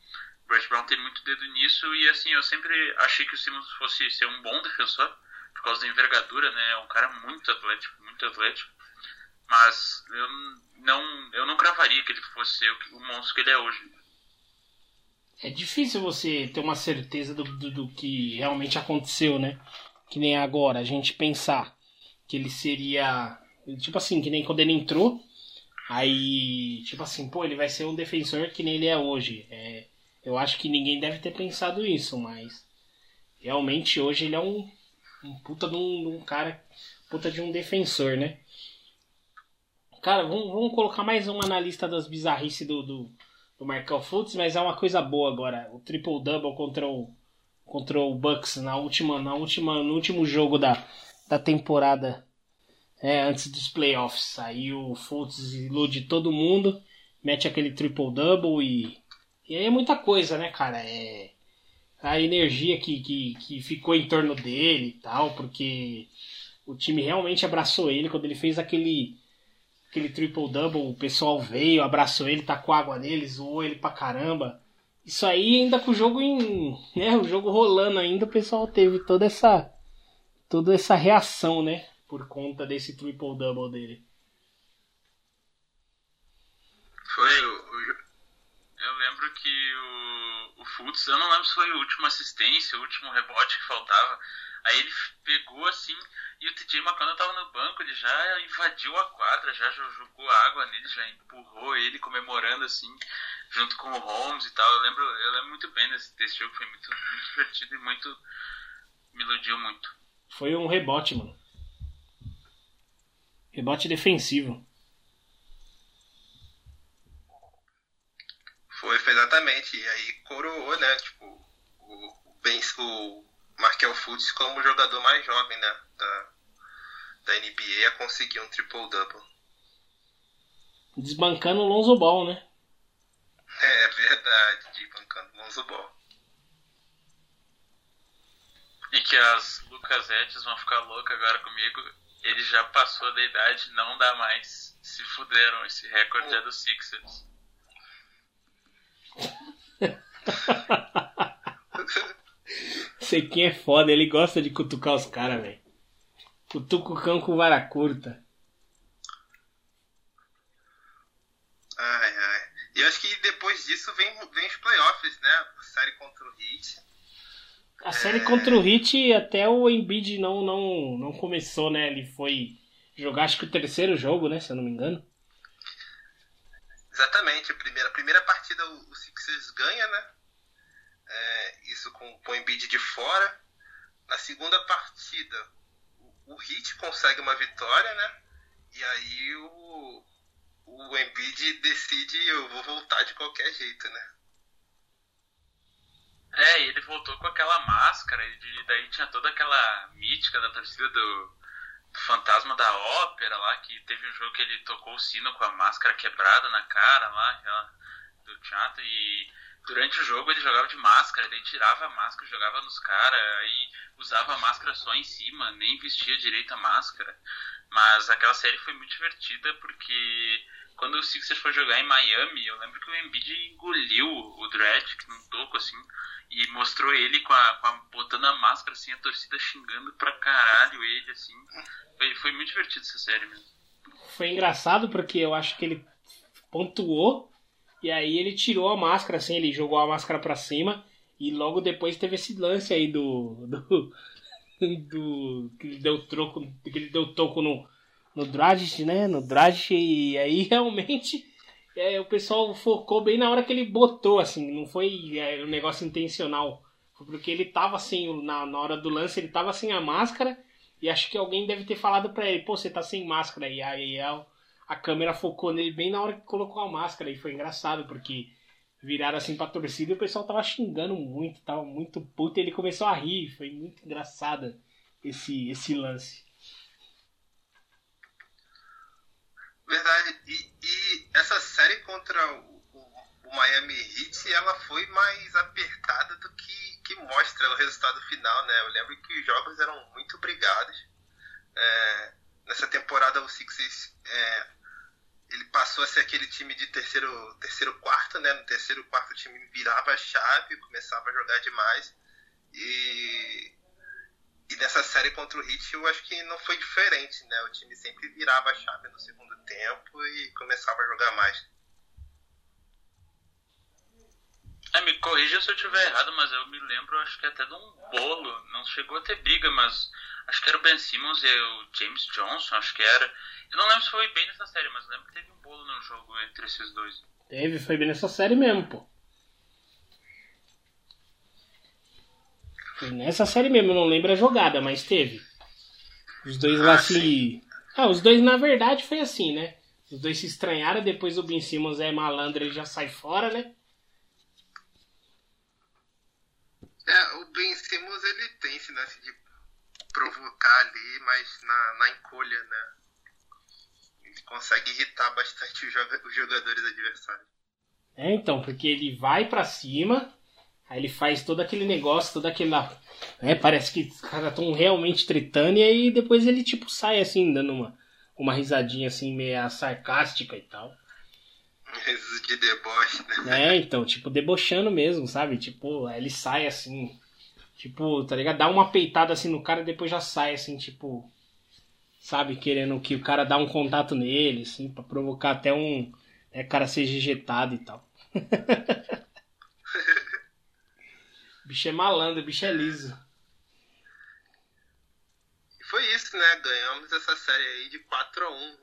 Brett Brown tem muito dedo nisso e, assim, eu sempre achei que o Simmons fosse ser um bom defensor, por causa da envergadura, né, é um cara muito atlético, muito atlético. Mas eu não, eu não cravaria que ele fosse ser o, o monstro que ele é hoje. É difícil você ter uma certeza do, do, do, que realmente aconteceu, né? Que nem agora, a gente pensar que ele seria. Tipo assim, que nem quando ele entrou. Aí, tipo assim, pô, ele vai ser um defensor que nem ele é hoje. É, eu acho que ninguém deve ter pensado isso, mas. Realmente hoje ele é um, um puta de um, um cara. Puta de um defensor, né? Cara, vamos, vamos colocar mais uma na lista das bizarrices do, do, do Markel Fultz, mas é uma coisa boa agora. O triple-double contra o, contra o Bucks na última, na última, no último jogo da, da temporada é, antes dos playoffs. Aí o Fultz ilude todo mundo, mete aquele triple-double e, e aí é muita coisa, né, cara? É a energia que, que, que ficou em torno dele e tal, porque o time realmente abraçou ele quando ele fez aquele aquele triple-double, o pessoal veio, abraçou ele, tacou água nele, zoou ele pra caramba. Isso aí ainda com o jogo em. Né, o jogo rolando ainda, o pessoal teve toda essa. toda essa reação, né? Por conta desse triple-double dele. Foi lembro que o, o Fultz, eu não lembro se foi a última assistência, o último rebote que faltava. Aí ele pegou assim, e o TJ McConnell tava no banco, ele já invadiu a quadra, já jogou água nele, já empurrou ele comemorando assim, junto com o Holmes e tal. Eu lembro, eu lembro muito bem desse, desse jogo, foi muito, muito divertido e muito. me iludiu muito. Foi um rebote, mano. Rebote defensivo. Foi, foi exatamente. E aí coroou, né? Tipo, o, o, o Markel Fultz como o jogador mais jovem né, da, da NBA a conseguir um triple-double. Desbancando o Lonzo Ball, né? É verdade, desbancando o Lonzo Ball. E que as Lucas Etes vão ficar loucas agora comigo. Ele já passou da idade, não dá mais. Se fuderam, esse recorde é do Sixers. [laughs] Sequinha é foda, ele gosta de cutucar os caras, velho. Cutuca o cão com vara curta. Ai, ai. E eu acho que depois disso vem, vem os playoffs, né? A série contra o Heat. A série contra o Heat até o Embiid não, não, não começou, né? Ele foi jogar acho que o terceiro jogo, né? Se eu não me engano. Exatamente, a primeira, a primeira partida o, o Sixers ganha, né? É, isso com, com o Embiid de fora. Na segunda partida, o, o Heat consegue uma vitória, né? E aí o, o Embiid decide eu vou voltar de qualquer jeito, né? É, ele voltou com aquela máscara, e daí tinha toda aquela mítica da torcida do Fantasma da Ópera lá, que teve um jogo que ele tocou o sino com a máscara quebrada na cara lá, do teatro, e durante o jogo ele jogava de máscara, daí tirava a máscara, jogava nos caras, aí usava a máscara só em cima, nem vestia direito a máscara. Mas aquela série foi muito divertida porque quando o Sixers foi jogar em Miami, eu lembro que o Embiid engoliu o Dredd num toco assim e mostrou ele com a, com a botando a máscara assim, a torcida xingando pra caralho ele assim. Foi, foi muito divertido essa série mesmo. Foi engraçado porque eu acho que ele pontuou e aí ele tirou a máscara, assim, ele jogou a máscara pra cima. E logo depois teve esse lance aí do. do, [laughs] do que ele deu troco. Que ele deu toco no, no Dragic, né? No Dragic. E aí [laughs] realmente é, o pessoal focou bem na hora que ele botou, assim. Não foi é, um negócio intencional. Foi porque ele tava assim, na, na hora do lance, ele tava sem a máscara. E acho que alguém deve ter falado pra ele, pô, você tá sem máscara. E aí a, a câmera focou nele bem na hora que colocou a máscara. E foi engraçado, porque viraram assim pra torcida e o pessoal tava xingando muito, tava muito puto e ele começou a rir. Foi muito engraçada esse, esse lance. Verdade. E, e essa série contra o, o- o Miami Heat, ela foi mais apertada do que, que mostra o resultado final, né? Eu lembro que os jogos eram muito brigados. É, nessa temporada o Sixers é, ele passou a ser aquele time de terceiro, terceiro quarto, né? No terceiro quarto o time virava a chave, começava a jogar demais. E, e nessa série contra o Heat eu acho que não foi diferente, né? O time sempre virava a chave no segundo tempo e começava a jogar mais. É, me corrija se eu estiver errado, mas eu me lembro, acho que até de um bolo. Não chegou a ter briga, mas acho que era o Ben Simmons e o James Johnson, acho que era. Eu não lembro se foi bem nessa série, mas lembro que teve um bolo no jogo entre esses dois. Teve, foi bem nessa série mesmo, pô. Nessa série mesmo, eu não lembro a jogada, mas teve. Os dois lá se. Ah, os dois na verdade foi assim, né? Os dois se estranharam, depois o Ben Simmons é malandro e já sai fora, né? É, o Ben Simmons ele tem esse lance de provocar ali, mas na, na encolha, né? Ele consegue irritar bastante os, joga- os jogadores adversários. É, então, porque ele vai pra cima, aí ele faz todo aquele negócio, toda aquela. Né, parece que os caras estão realmente tretando, e aí depois ele, tipo, sai assim, dando uma, uma risadinha assim, meia sarcástica e tal. Esse de deboche, né? É, então, tipo, debochando mesmo, sabe? Tipo, aí ele sai assim, tipo, tá ligado? Dá uma peitada assim no cara e depois já sai assim, tipo, sabe? Querendo que o cara dá um contato nele, assim, pra provocar até um né, cara seja ejetado e tal. [laughs] o bicho é malandro, o bicho é liso. E foi isso, né? Ganhamos essa série aí de 4 a 1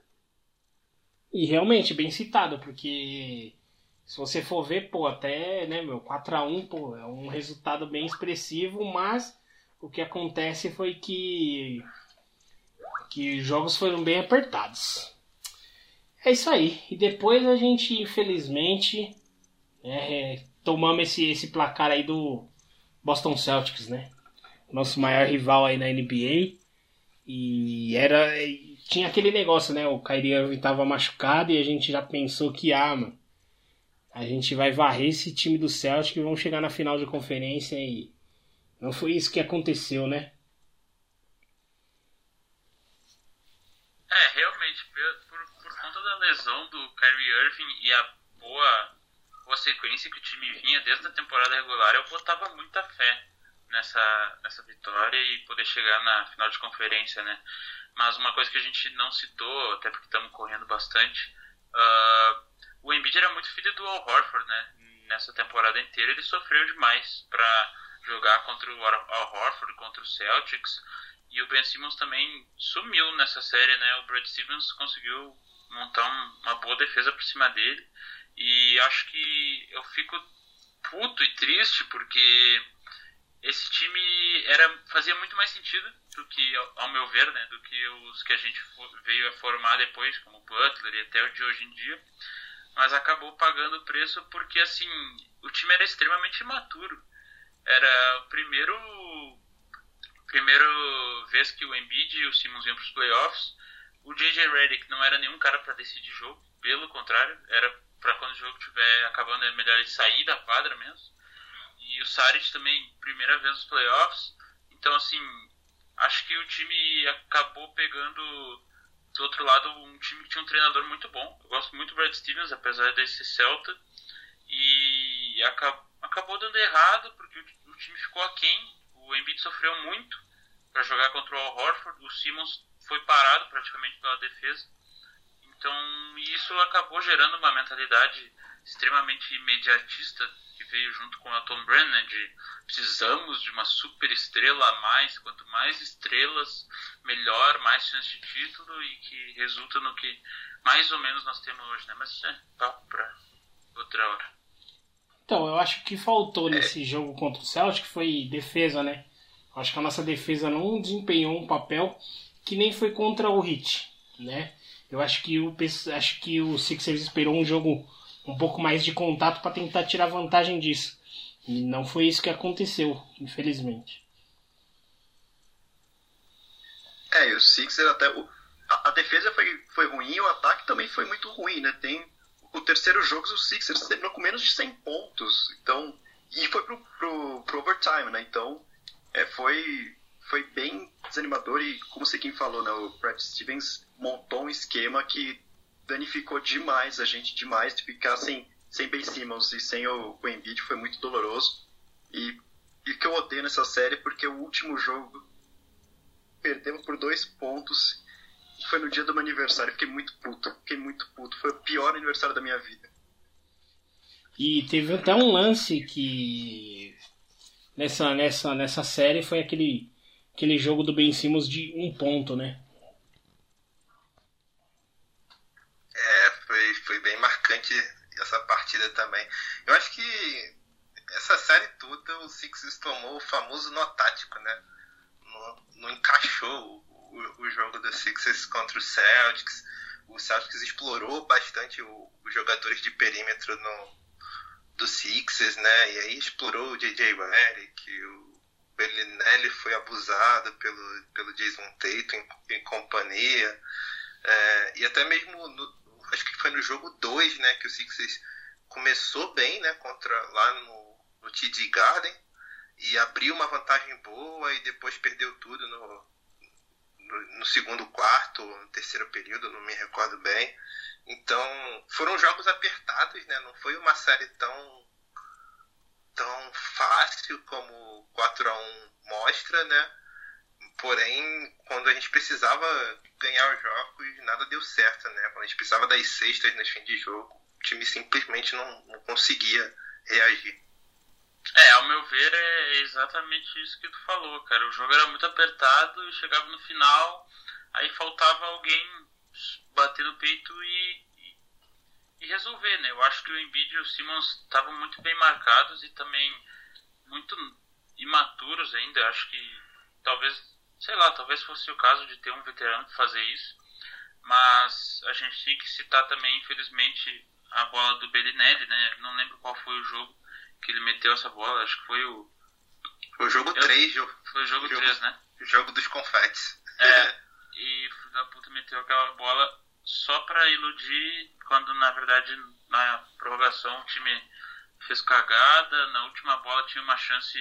E realmente, bem citado, porque se você for ver, pô, até, né, meu, 4x1, pô, é um resultado bem expressivo, mas o que acontece foi que que os jogos foram bem apertados. É isso aí. E depois a gente, infelizmente, né, tomamos esse, esse placar aí do Boston Celtics, né? Nosso maior rival aí na NBA. E era. Tinha aquele negócio, né? O Kyrie Irving tava machucado e a gente já pensou que, ah, mano, a gente vai varrer esse time do Celtic e vão chegar na final de conferência e. Não foi isso que aconteceu, né? É, realmente, por, por conta da lesão do Kyrie Irving e a boa, boa sequência que o time vinha desde a temporada regular, eu botava muita fé nessa, nessa vitória e poder chegar na final de conferência, né? Mas uma coisa que a gente não citou, até porque estamos correndo bastante, ah, o Embiid era muito filho do Al Horford, né? Nessa temporada inteira ele sofreu demais para jogar contra o Al Horford, contra o Celtics. E o Ben Simmons também sumiu nessa série, né? O Brad Stevens conseguiu montar um- uma boa defesa por cima dele. E acho que eu fico puto e triste porque esse time era fazia muito mais sentido do que, ao meu ver, né? Do que os que a gente veio a formar depois, como Butler e até o de hoje em dia. Mas acabou pagando o preço porque, assim, o time era extremamente imaturo. Era o primeiro primeira vez que o Embiid e o Simmons iam para os playoffs, o JJ Redick não era nenhum cara para decidir jogo, pelo contrário, era para quando o jogo estiver acabando é melhor ele sair da quadra mesmo. E o Saric também, primeira vez nos playoffs. Então, assim, acho que o time acabou pegando do outro lado um time que tinha um treinador muito bom. Eu gosto muito do Brad Stevens, apesar desse Celta. E aca- acabou dando errado porque o, o time ficou aquém. O Embiid sofreu muito para jogar contra o Al Horford. O Simmons foi parado praticamente pela defesa. Então isso acabou gerando uma mentalidade extremamente imediatista que veio junto com a Tom Brennan de precisamos de uma super estrela a mais, quanto mais estrelas, melhor, mais chance de título e que resulta no que mais ou menos nós temos hoje, né? Mas é papo pra outra hora. Então, eu acho que faltou nesse jogo contra o Celtic foi defesa, né? Acho que a nossa defesa não desempenhou um papel que nem foi contra o Heat, né? Eu acho que o acho que o Sixers esperou um jogo um pouco mais de contato para tentar tirar vantagem disso. E não foi isso que aconteceu, infelizmente. É, e o Sixers até. o- a, a defesa foi, foi ruim o ataque também foi muito ruim, né? Tem. O terceiro jogo, o Sixers terminou com menos de 100 pontos. Então. E foi pro, pro, pro overtime, né? Então. É, foi, foi bem desanimador e, como o Sequim falou, né? O Brad Stevens montou um esquema que danificou demais a gente, demais. De ficar sem, sem Ben Simmons e sem o, o Embiid foi muito doloroso. E, o que eu odeio nessa série é porque o último jogo perdemos por dois pontos. Foi no dia do meu aniversário. Fiquei muito puto. Fiquei muito puto. Foi o pior aniversário da minha vida. E teve até um lance que nessa, nessa, nessa série foi aquele, aquele jogo do Ben Simmons de um ponto, né? É, foi, foi bem marcante essa partida também. Eu acho que essa série toda o Sixers tomou o famoso nó tático, né? Não, não encaixou o, o jogo do Sixers contra o Celtics. O Celtics explorou bastante os jogadores de perímetro no, do Sixers, né? E aí explorou o J.J. Redick, o Bellinelli foi abusado pelo, pelo Jason Tatum e, e companhia. É, e até mesmo, no- acho que foi no jogo 2, né, que o Sixers começou bem, né, contra, lá no, no TD Garden, e abriu uma vantagem boa e depois perdeu tudo no, no, no segundo quarto, no terceiro período, não me recordo bem. Então, foram jogos apertados, né, não foi uma série tão tão fácil como 4 a 1 mostra, né? Porém, quando a gente precisava ganhar os jogos, nada deu certo, né? Quando a gente precisava das cestas no fim de jogo, o time simplesmente não, não conseguia reagir. É, ao meu ver é exatamente isso que tu falou, cara. O jogo era muito apertado chegava no final, aí faltava alguém bater no peito e, e, resolver, né? Eu acho que o Embiid e o Simmons estavam muito bem marcados e também muito imaturos ainda. Eu acho que talvez, sei lá, talvez fosse o caso de ter um veterano fazer isso. Mas a gente tem que citar também, infelizmente, a bola do Bellinelli, né? Não lembro qual foi o jogo que ele meteu essa bola, acho que foi o, O jogo Eu- 3, o foi o jogo Jogo. 3, né? jogo dos confetes. É, [laughs] e o filho da puta meteu aquela bola só pra iludir, quando na verdade na prorrogação o time fez cagada, na última bola tinha uma chance.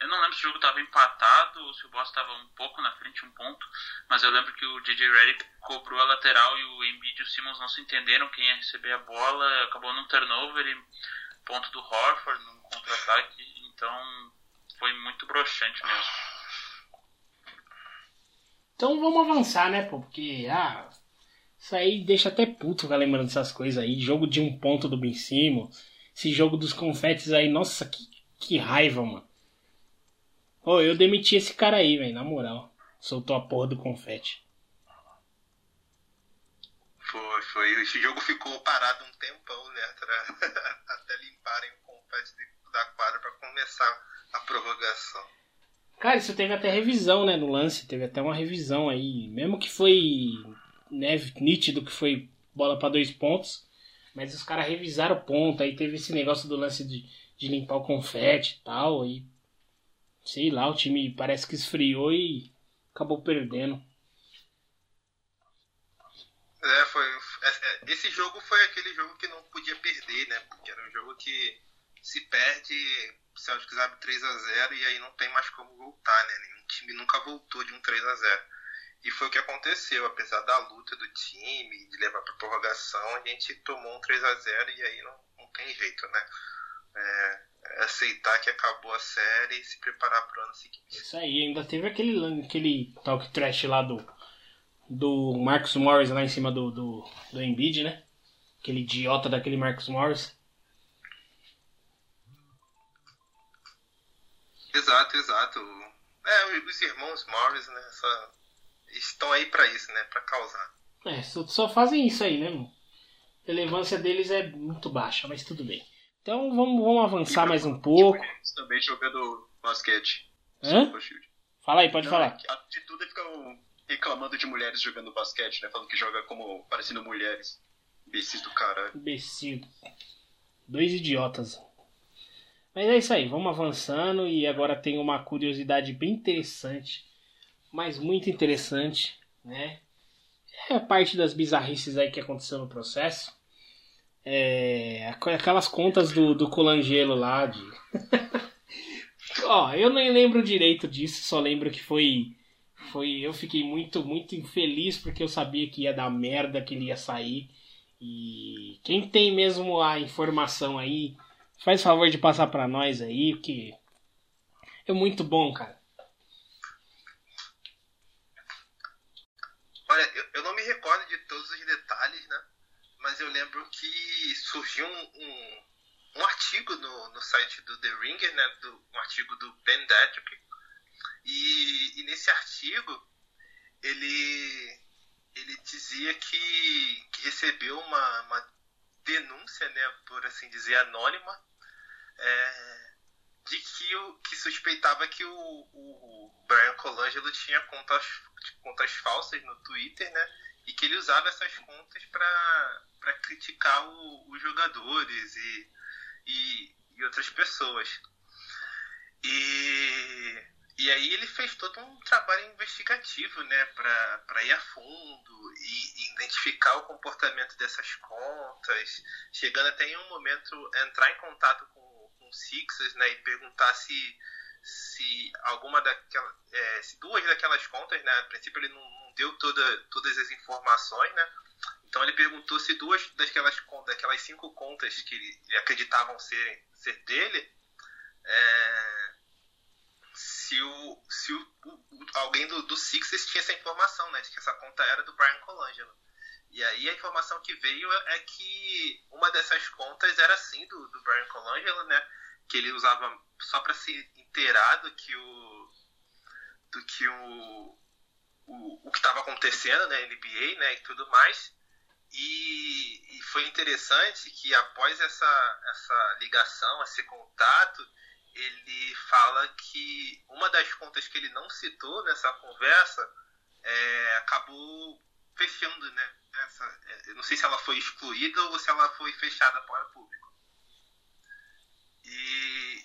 Eu não lembro se o jogo estava empatado ou se o Boss estava um pouco na frente, um ponto, mas eu lembro que o DJ Redick cobrou a lateral e o Embiid e o Simmons não se entenderam quem ia receber a bola, acabou num turnover e ponto do Horford num contra-ataque, então foi muito broxante mesmo. Então vamos avançar, né? Porque, ah, isso aí deixa até puto ficar lembrando dessas coisas aí. Jogo de um ponto do Ben Simmons. Esse jogo dos confetes aí, nossa, que, que raiva, mano. Ô, eu demiti esse cara aí, velho, na moral. Soltou a porra do confete. Foi, foi. Esse jogo ficou parado um tempão, né? Até, [laughs] até limparem o confete da quadra para começar a prorrogação. Cara, isso teve até revisão, né, no lance. Teve até uma revisão aí. Mesmo que foi né, nítido que foi bola pra dois pontos. Mas os caras revisaram o ponto. Aí teve esse negócio do lance de, de limpar o confete e tal. E sei lá, o time parece que esfriou e acabou perdendo. É, foi. é, é, Esse jogo foi aquele jogo que não podia perder, né? Porque era um jogo que se perde, o Celtics abre 3 a 0 e aí não tem mais como voltar, né? Nenhum time nunca voltou de um 3 a 0 E foi o que aconteceu, apesar da luta do time, de levar pra prorrogação, a gente tomou um 3 a 0 e aí não, não tem jeito, né? É, é aceitar que acabou a série e se preparar pro ano seguinte. Isso aí, ainda teve aquele, aquele talk trash lá do, do Marcus Morris lá em cima do, do, do Embiid, né? Aquele idiota daquele Marcus Morris. Exato, exato. É, os irmãos Morris, né? Só estão aí pra isso, né? Pra causar. É, só, só fazem isso aí, né, mano? A relevância deles é muito baixa, mas tudo bem. Então vamos, vamos avançar mais um pouco. Também jogando basquete. Hã? Fala aí, pode Não, falar. é de tudo, ficam reclamando de mulheres jogando basquete, né? Falando que joga como parecendo mulheres. Imbecil do caralho. Imbecil. Dois idiotas. Mas é isso aí, vamos avançando e agora tem uma curiosidade bem interessante. Mas muito interessante, né? É parte das bizarrices aí que aconteceu no processo. É, aquelas contas do, do Colangelo lá de. [laughs] Ó, eu nem lembro direito disso, só lembro que foi. Foi. Eu fiquei muito, muito infeliz porque eu sabia que ia dar merda, que ele ia sair. E quem tem mesmo a informação aí, faz favor de passar pra nós aí, que é muito bom, cara. Olha, eu, eu não me recordo de todos os detalhes, né? Mas eu lembro que surgiu um, um, um artigo no, no site do The Ringer, né? Do, um artigo do Ben Dedrick. E, e nesse artigo, ele, ele dizia que, que recebeu uma, uma denúncia, né? Por assim dizer, anônima. É, de que, o, que suspeitava que o, o Brian Colangelo tinha contas, contas falsas no Twitter, né? E que ele usava essas contas para criticar o, os jogadores e, e, e, outras pessoas. E, e aí ele fez todo um trabalho investigativo, né? Para ir a fundo e, e identificar o comportamento dessas contas, chegando até em um momento entrar em contato com Sixers, né, e perguntar se, se alguma daquelas, é, se duas daquelas contas, né, a princípio ele não, não, deu toda, todas as informações, né, então ele perguntou se duas daquelas, daquelas cinco contas que ele, acreditavam ser, ser dele, é, se, o, se o, o, alguém do, do Sixers tinha essa informação, né, de que essa conta era do Brian Colangelo. E aí a informação que veio é que uma dessas contas era sim do, do Brian Colangelo, né? Que ele usava só para se inteirar do que o do que o o, o que estava acontecendo na NBA, né, e tudo mais. E, e, foi interessante que após essa essa ligação, esse contato, ele fala que uma das contas que ele não citou nessa conversa é, acabou fechando, né? Essa, é, eu não sei se ela foi excluída ou se ela foi fechada para o público.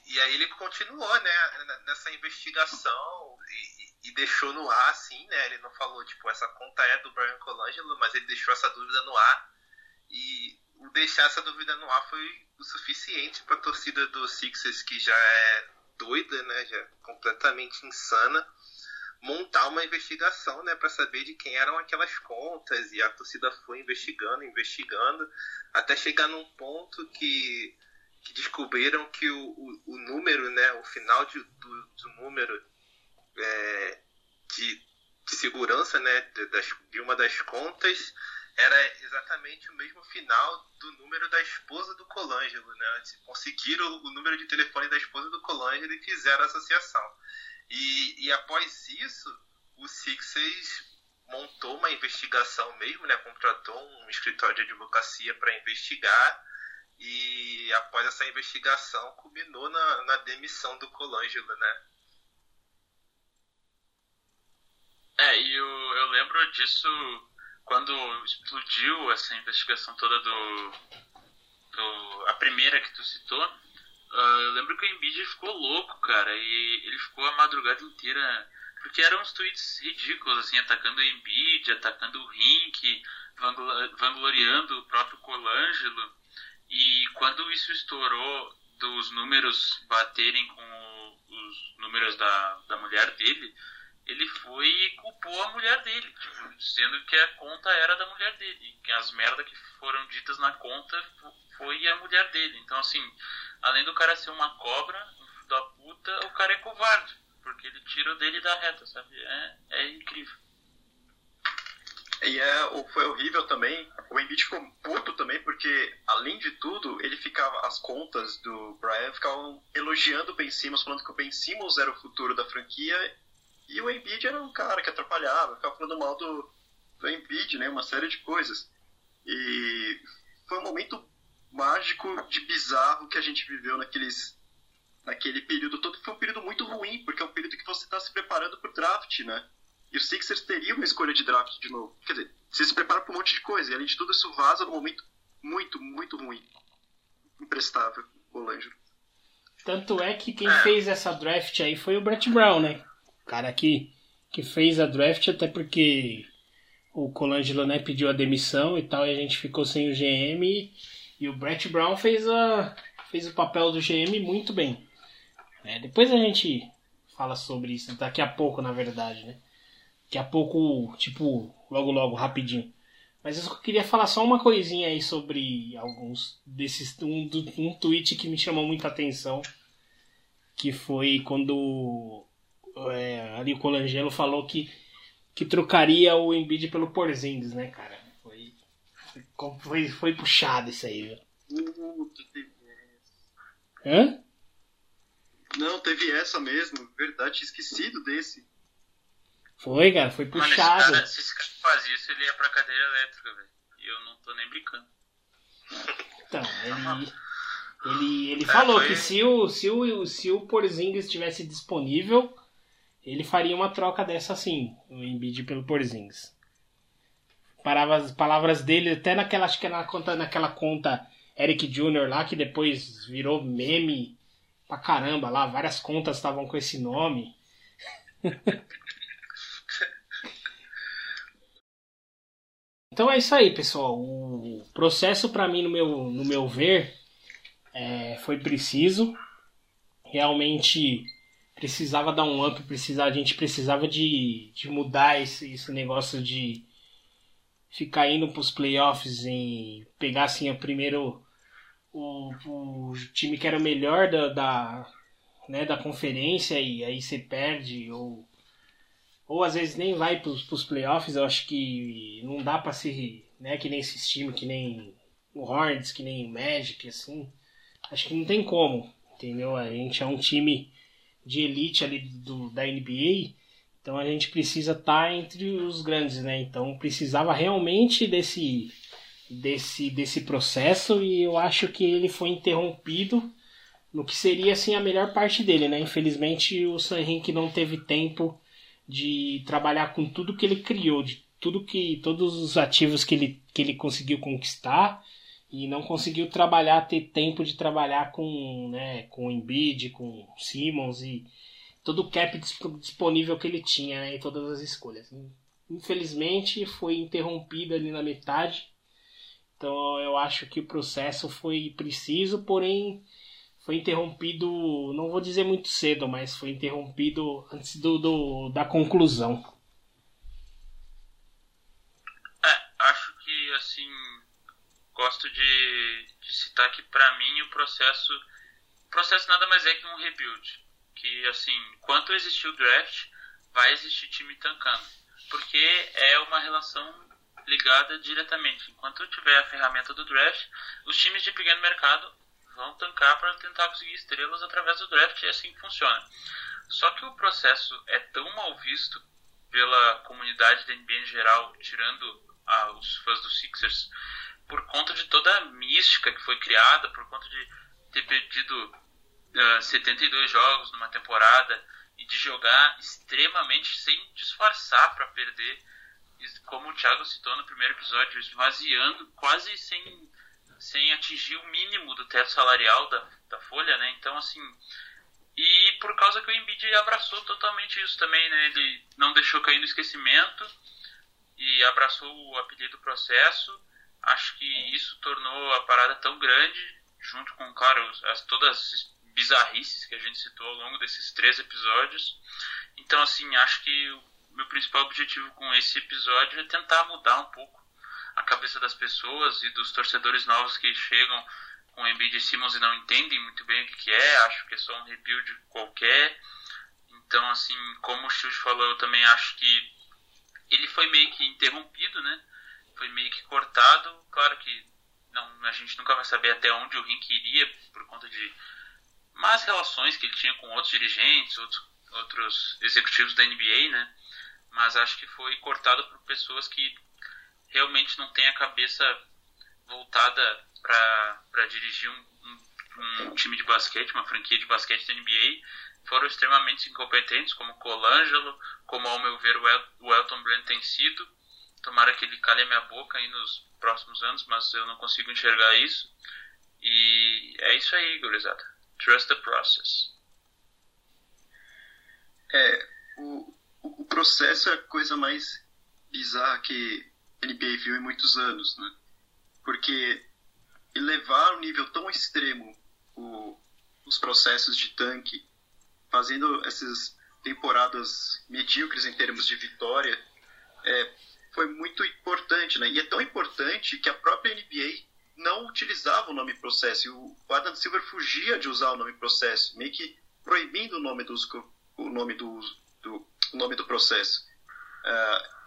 E, aí ele continuou, né, nessa investigação e, e, deixou no ar, assim, né, ele não falou, tipo, essa conta é do Brian Colangelo, mas ele deixou essa dúvida no ar. E o deixar essa dúvida no ar foi o suficiente para a torcida do Sixers, que já é doida, né, já é completamente insana, montar uma investigação, né, para saber de quem eram aquelas contas. E a torcida foi investigando, investigando, até chegar num ponto que que descobriram que o, o, o número, né, o final de, do, do número é, de, de, segurança né, de, das, de uma das contas era exatamente o mesmo final do número da esposa do Colangelo. Né? Conseguiram o número de telefone da esposa do Colangelo e fizeram a associação. E, e após isso, o Sixers montou uma investigação mesmo, né? contratou um escritório de advocacia para investigar e após essa investigação culminou na, na demissão do Colangelo, né? É, e eu, eu lembro disso quando explodiu essa investigação toda do, do a primeira que tu citou. Uh, eu lembro que o Embiid ficou louco, cara, e ele ficou a madrugada inteira porque eram uns tweets ridículos, assim, atacando o Embiid, atacando o Rink, vangloriando o próprio Colangelo. E quando isso estourou dos números baterem com os números da, da mulher dele, ele foi e culpou a mulher dele, tipo, dizendo que a conta era da mulher dele, que as merdas que foram ditas na conta foi a mulher dele. Então, assim, além do cara ser uma cobra, um filho da puta, o cara é covarde, porque ele tirou dele da reta, sabe? É, é incrível. E é, foi horrível também. O Embiid ficou puto também, porque, além de tudo, ele ficava. As contas do Brian ficavam elogiando o Ben Simmons, falando que o Ben Simmons era o futuro da franquia. E o Embiid era um cara que atrapalhava, ficava falando mal do, do Embiid, né? Uma série de coisas. E foi um momento mágico de bizarro que a gente viveu naqueles naquele período todo. Foi um período muito ruim, porque é um período que você está se preparando para o draft, né? E o Sixers teria uma escolha de draft de novo. Quer dizer, você se prepara para um monte de coisa. E além de tudo, isso vaza num momento muito, muito ruim. Imprestável, o. Tanto é que quem é. fez essa draft aí foi o Brett Brown, né? O cara que que fez a draft, até porque o Colangelo né, pediu a demissão e tal, e a gente ficou sem o GM. E, e o Brett Brown fez, a, fez o papel do GM muito bem. É, depois a gente fala sobre isso, daqui a pouco, na verdade, né? Daqui a pouco, tipo, logo logo, rapidinho. Mas eu queria falar só uma coisinha aí sobre alguns desses. Um, um tweet que me chamou muita atenção. Que foi quando é, ali o Colangelo falou que, que trocaria o Embiid pelo Porzingis, né, cara? Foi, foi, foi puxado isso aí, viu? Puta, teve essa. Hã? Não, teve essa mesmo, verdade, tinha esquecido desse. Foi, cara, foi Mano, esse puxado. cara, se esse cara fazia isso, ele ia pra cadeira elétrica, velho. E eu não tô nem brincando. Então, [laughs] ele, ele, ele falou foi- que se o, se o, se o Porzingis estivesse disponível, ele faria uma troca dessa assim, o Embiid pelo Porzingis. Palavras, palavras dele, até naquela, acho que é na conta, naquela conta Eric Jr. lá, que depois virou meme pra caramba lá, várias contas estavam com esse nome. [laughs] Então é isso aí, pessoal. O processo para mim, no meu, no meu ver, é, foi preciso. Realmente precisava dar um up, precisava, a gente precisava de, de mudar esse, esse negócio de ficar indo pros playoffs e pegar assim o primeiro o, o time que era o melhor da, da, né, da conferência e aí você perde ou ou às vezes nem vai pros, pros playoffs, eu acho que não dá pra ser, né, que nem esses times, que nem o Hornets, que nem o Magic, assim. Acho que não tem como, entendeu? A gente é um time de elite ali do, da NBA, então a gente precisa estar entre os grandes, né? Então precisava realmente desse, desse, desse processo e eu acho que ele foi interrompido no que seria assim a melhor parte dele, né? Infelizmente o Sam Hinkie não teve tempo de trabalhar com tudo que ele criou, de tudo que todos os ativos que ele, que ele conseguiu conquistar e não conseguiu trabalhar, ter tempo de trabalhar com, né, com o Embiid, com o Simmons e todo o cap disp- disponível que ele tinha né, em todas as escolhas. Infelizmente foi interrompido ali na metade, então eu acho que o processo foi preciso, porém foi interrompido, não vou dizer muito cedo, mas foi interrompido antes do, do- da conclusão. É, acho que assim gosto de, de citar que pra mim o processo o processo nada mais é que um rebuild. Que assim, enquanto existir o draft, vai existir time tancando. Porque é uma relação ligada diretamente. Enquanto tiver a ferramenta do draft, os times de pequeno mercado vão tancar para tentar conseguir estrelas através do draft e é assim que funciona. Só que o processo é tão mal visto pela comunidade da NBA em geral, tirando ah, os fãs dos Sixers, por conta de toda a mística que foi criada, por conta de ter perdido ah, 72 jogos numa temporada e de jogar extremamente sem disfarçar para perder, como o Thiago citou no primeiro episódio, esvaziando quase sem, sem atingir o mínimo do teto salarial da, da folha, né? Então, assim, e por causa que o Embiid abraçou totalmente isso também, né? Ele não deixou cair no esquecimento e abraçou o apelido processo. Acho que isso tornou a parada tão grande, junto com, claro, as, todas as bizarrices que a gente citou ao longo desses três episódios. Então, assim, acho que o meu principal objetivo com esse episódio é tentar mudar um pouco a cabeça das pessoas e dos torcedores novos que chegam com o Embiid e Simmons e não entendem muito bem o que, que é, acho que é só um rebuild qualquer. Então, assim, como o Shield falou, eu também acho que ele foi meio que interrompido, né? Foi meio que cortado. Claro que não, a gente nunca vai saber até onde o Rink iria por conta de más relações que ele tinha com outros dirigentes, outros, outros executivos da NBA, né? Mas acho que foi cortado por pessoas que realmente não têm a cabeça voltada para dirigir um, um, um, time de basquete, uma franquia de basquete da NBA, foram extremamente incompetentes, como Colangelo, como ao meu ver o, El o Elton Brand tem sido. Tomara que ele calhe a minha boca aí nos próximos anos, mas eu não consigo enxergar isso. E é isso aí, gurizada. Trust the process. É, o, o, processo é a coisa mais bizarra que NBA viu em muitos anos, né? Porque elevar um nível tão extremo o, os processos de tanque, fazendo essas temporadas medíocres em termos de vitória, é, foi muito importante, né? E é tão importante que a própria NBA não utilizava o nome processo. O Adam Silver fugia de usar o nome processo, meio que proibindo o nome, dos, o nome do, do, o nome do processo. Uh,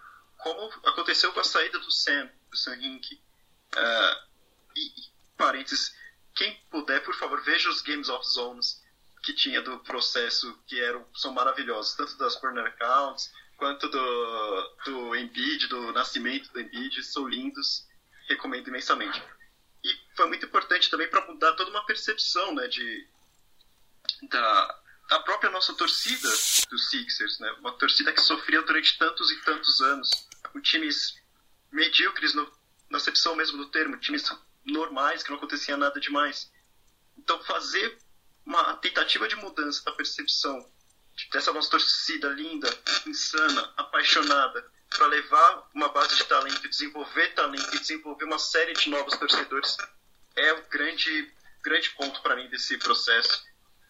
como aconteceu com a saída do Sam, do Sam Hink. Uh, e, parênteses, quem puder, por favor, veja os Games of Zones que tinha do processo, que eram, são maravilhosos, tanto das corner counts, quanto do, do Embiid, do nascimento do Embiid, são lindos, recomendo imensamente. E foi muito importante também para mudar toda uma percepção né, de, da, da própria nossa torcida dos Sixers, né? uma torcida que sofria durante tantos e tantos anos, com times medíocres no, na acepção mesmo do termo, times normais, que não acontecia nada demais. Então fazer uma tentativa de mudança da percepção dessa nossa torcida linda, insana, apaixonada, para levar uma base de talento, desenvolver talento e desenvolver uma série de novos torcedores, é o grande, grande ponto para mim desse processo.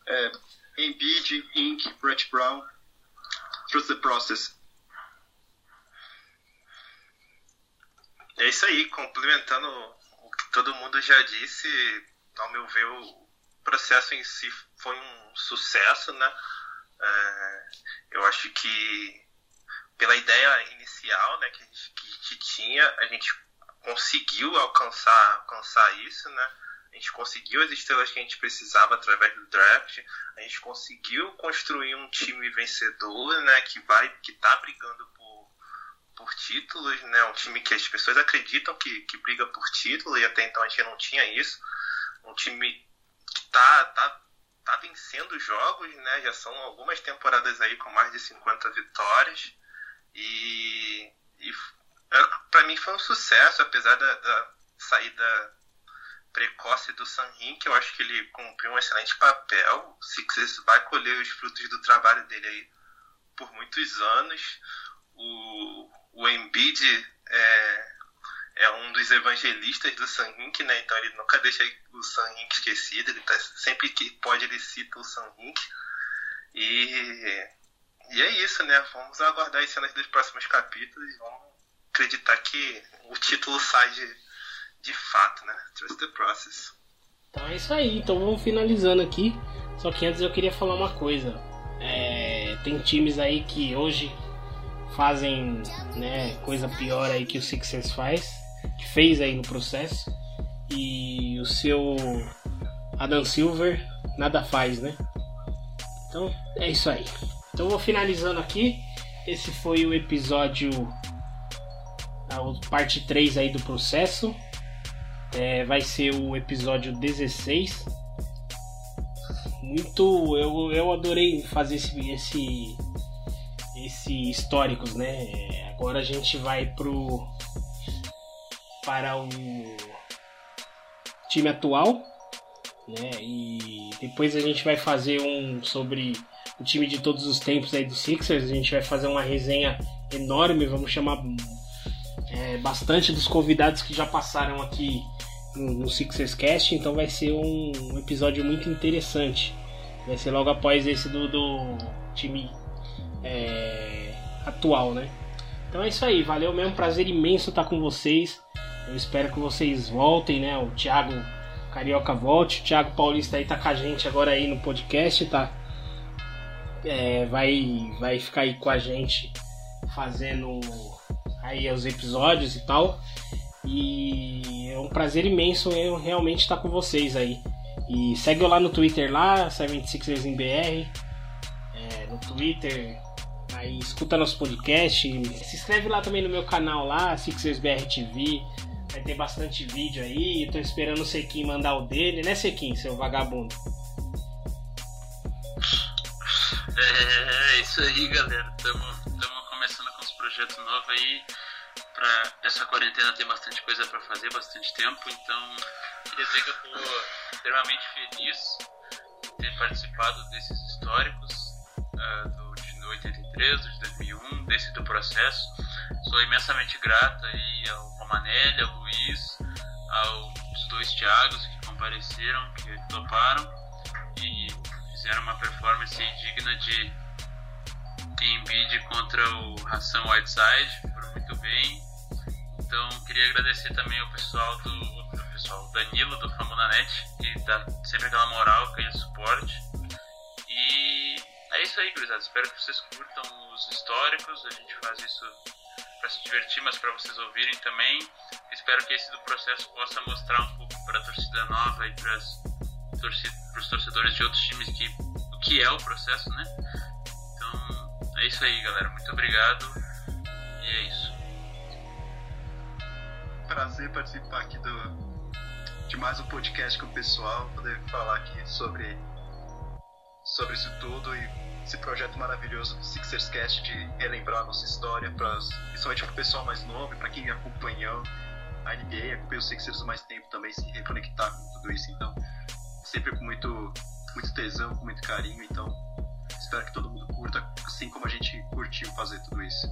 É, Embiid, Inc., Brett Brown, Trust the Process. É isso aí, complementando o que todo mundo já disse, ao meu ver, o processo em si foi um sucesso, né? É, eu acho que pela ideia inicial né, que, a gente, que a gente tinha, a gente conseguiu alcançar, alcançar isso, né? A gente conseguiu as estrelas que a gente precisava através do draft. A gente conseguiu construir um time vencedor, né? Que vai, que tá brigando por, por títulos, né? Um time que as pessoas acreditam que, que briga por título e até então a gente não tinha isso. Um time que tá, tá tá vencendo jogos, né? Já são algumas temporadas aí com mais de 50 vitórias. E, e é, para mim foi um sucesso, apesar da, da saída precoce do Sanrin, que eu acho que ele cumpriu um excelente papel. O Sixers vai colher os frutos do trabalho dele aí por muitos anos. O, o Embiid é, é um dos evangelistas do Sanhink, né? Então ele nunca deixa o Sanhink esquecido, ele tá, sempre que pode ele cita o Sanhink. E, e é isso, né? Vamos aguardar as cenas dos próximos capítulos e vamos acreditar que o título sai de, de fato, né? Trust the process. Então é isso aí, então vamos finalizando aqui. Só que antes eu queria falar uma coisa. É, tem times aí que hoje fazem né, coisa pior aí que o Sixers faz que fez aí no processo. E o seu Adam Silver nada faz, né? Então é isso aí. Então vou finalizando aqui. Esse foi o episódio. A parte 3 aí do processo. É, vai ser o episódio 16. Muito. Eu, eu adorei fazer esse, esse, esse históricos, né? Agora a gente vai pro para o time atual, né? E depois a gente vai fazer um sobre o time de todos os tempos aí do Sixers. A gente vai fazer uma resenha enorme, vamos chamar é, bastante dos convidados que já passaram aqui no, no Sixers Cast, então vai ser um, um, episódio muito interessante. Vai ser logo após esse do, do time é, atual, né? Então é isso aí, valeu mesmo, prazer imenso estar com vocês. Eu espero que vocês voltem, né? O Thiago Carioca volte. O Thiago Paulista aí tá com a gente agora aí no podcast, tá? É, vai, vai ficar aí com a gente fazendo aí os episódios e tal. E é um prazer imenso eu realmente estar com vocês aí. E segue eu lá no Twitter lá, 76ers em BR. É, no Twitter. Aí escuta nosso podcast. Se inscreve lá também no meu canal lá, Sixers TV. Vai ter bastante vídeo aí. Tô esperando o Sequim mandar o dele, né, Sequim, seu vagabundo? É, é isso aí, galera. Estamos começando com os projetos novos aí. Pra essa quarentena tem bastante coisa para fazer, bastante tempo. Então, queria dizer que eu tô extremamente feliz de ter participado desses históricos uh, do, de 83, de 2001, desse do processo. Sou imensamente grato aí ao Romanelli, ao Luiz, aos dois Thiagos que compareceram, que toparam e fizeram uma performance digna de Embiid contra o Hassan Whiteside, foram muito bem. Então queria agradecer também ao pessoal do, pessoal Danilo do Famonanet, que dá sempre aquela moral, aquele suporte. E é isso aí, gurizada. Espero que vocês curtam os históricos. A gente faz isso para se divertir, mas para vocês ouvirem também. Espero que esse do processo possa mostrar um pouco para a torcida nova e para os torcedores de outros times que, o que é o processo, né? Então é isso aí, galera. Muito obrigado e é isso. Prazer participar aqui do, de mais um podcast com o pessoal, poder falar aqui sobre, sobre isso tudo e esse projeto maravilhoso do Sixers Cast de relembrar a nossa história, pra, principalmente para o pessoal mais novo, para quem acompanhou a NBA, acompanhou o Sixers mais tempo também, se reconectar com tudo isso. Então, sempre com muito, muito tesão, com muito carinho. Então, espero que todo mundo curta, assim como a gente curtiu fazer tudo isso.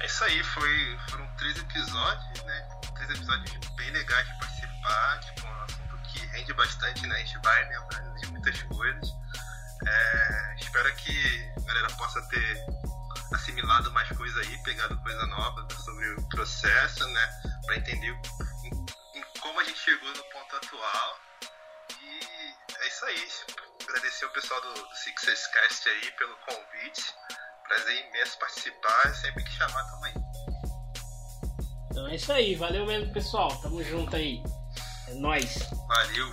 É isso aí, foi, foram três episódios, né? Três episódios bem legais de participar, tipo, um assunto que rende bastante, né? A gente vai lembrando de muitas coisas. É, espero que a galera possa ter assimilado mais coisa aí, pegado coisa nova sobre o processo, né? Pra entender em, em como a gente chegou no ponto atual. E é isso aí. Agradecer o pessoal do, do aí pelo convite. Prazer imenso participar. Sempre que chamar, tamo aí. Então é isso aí. Valeu mesmo, pessoal. Tamo junto aí. É nóis. Valeu.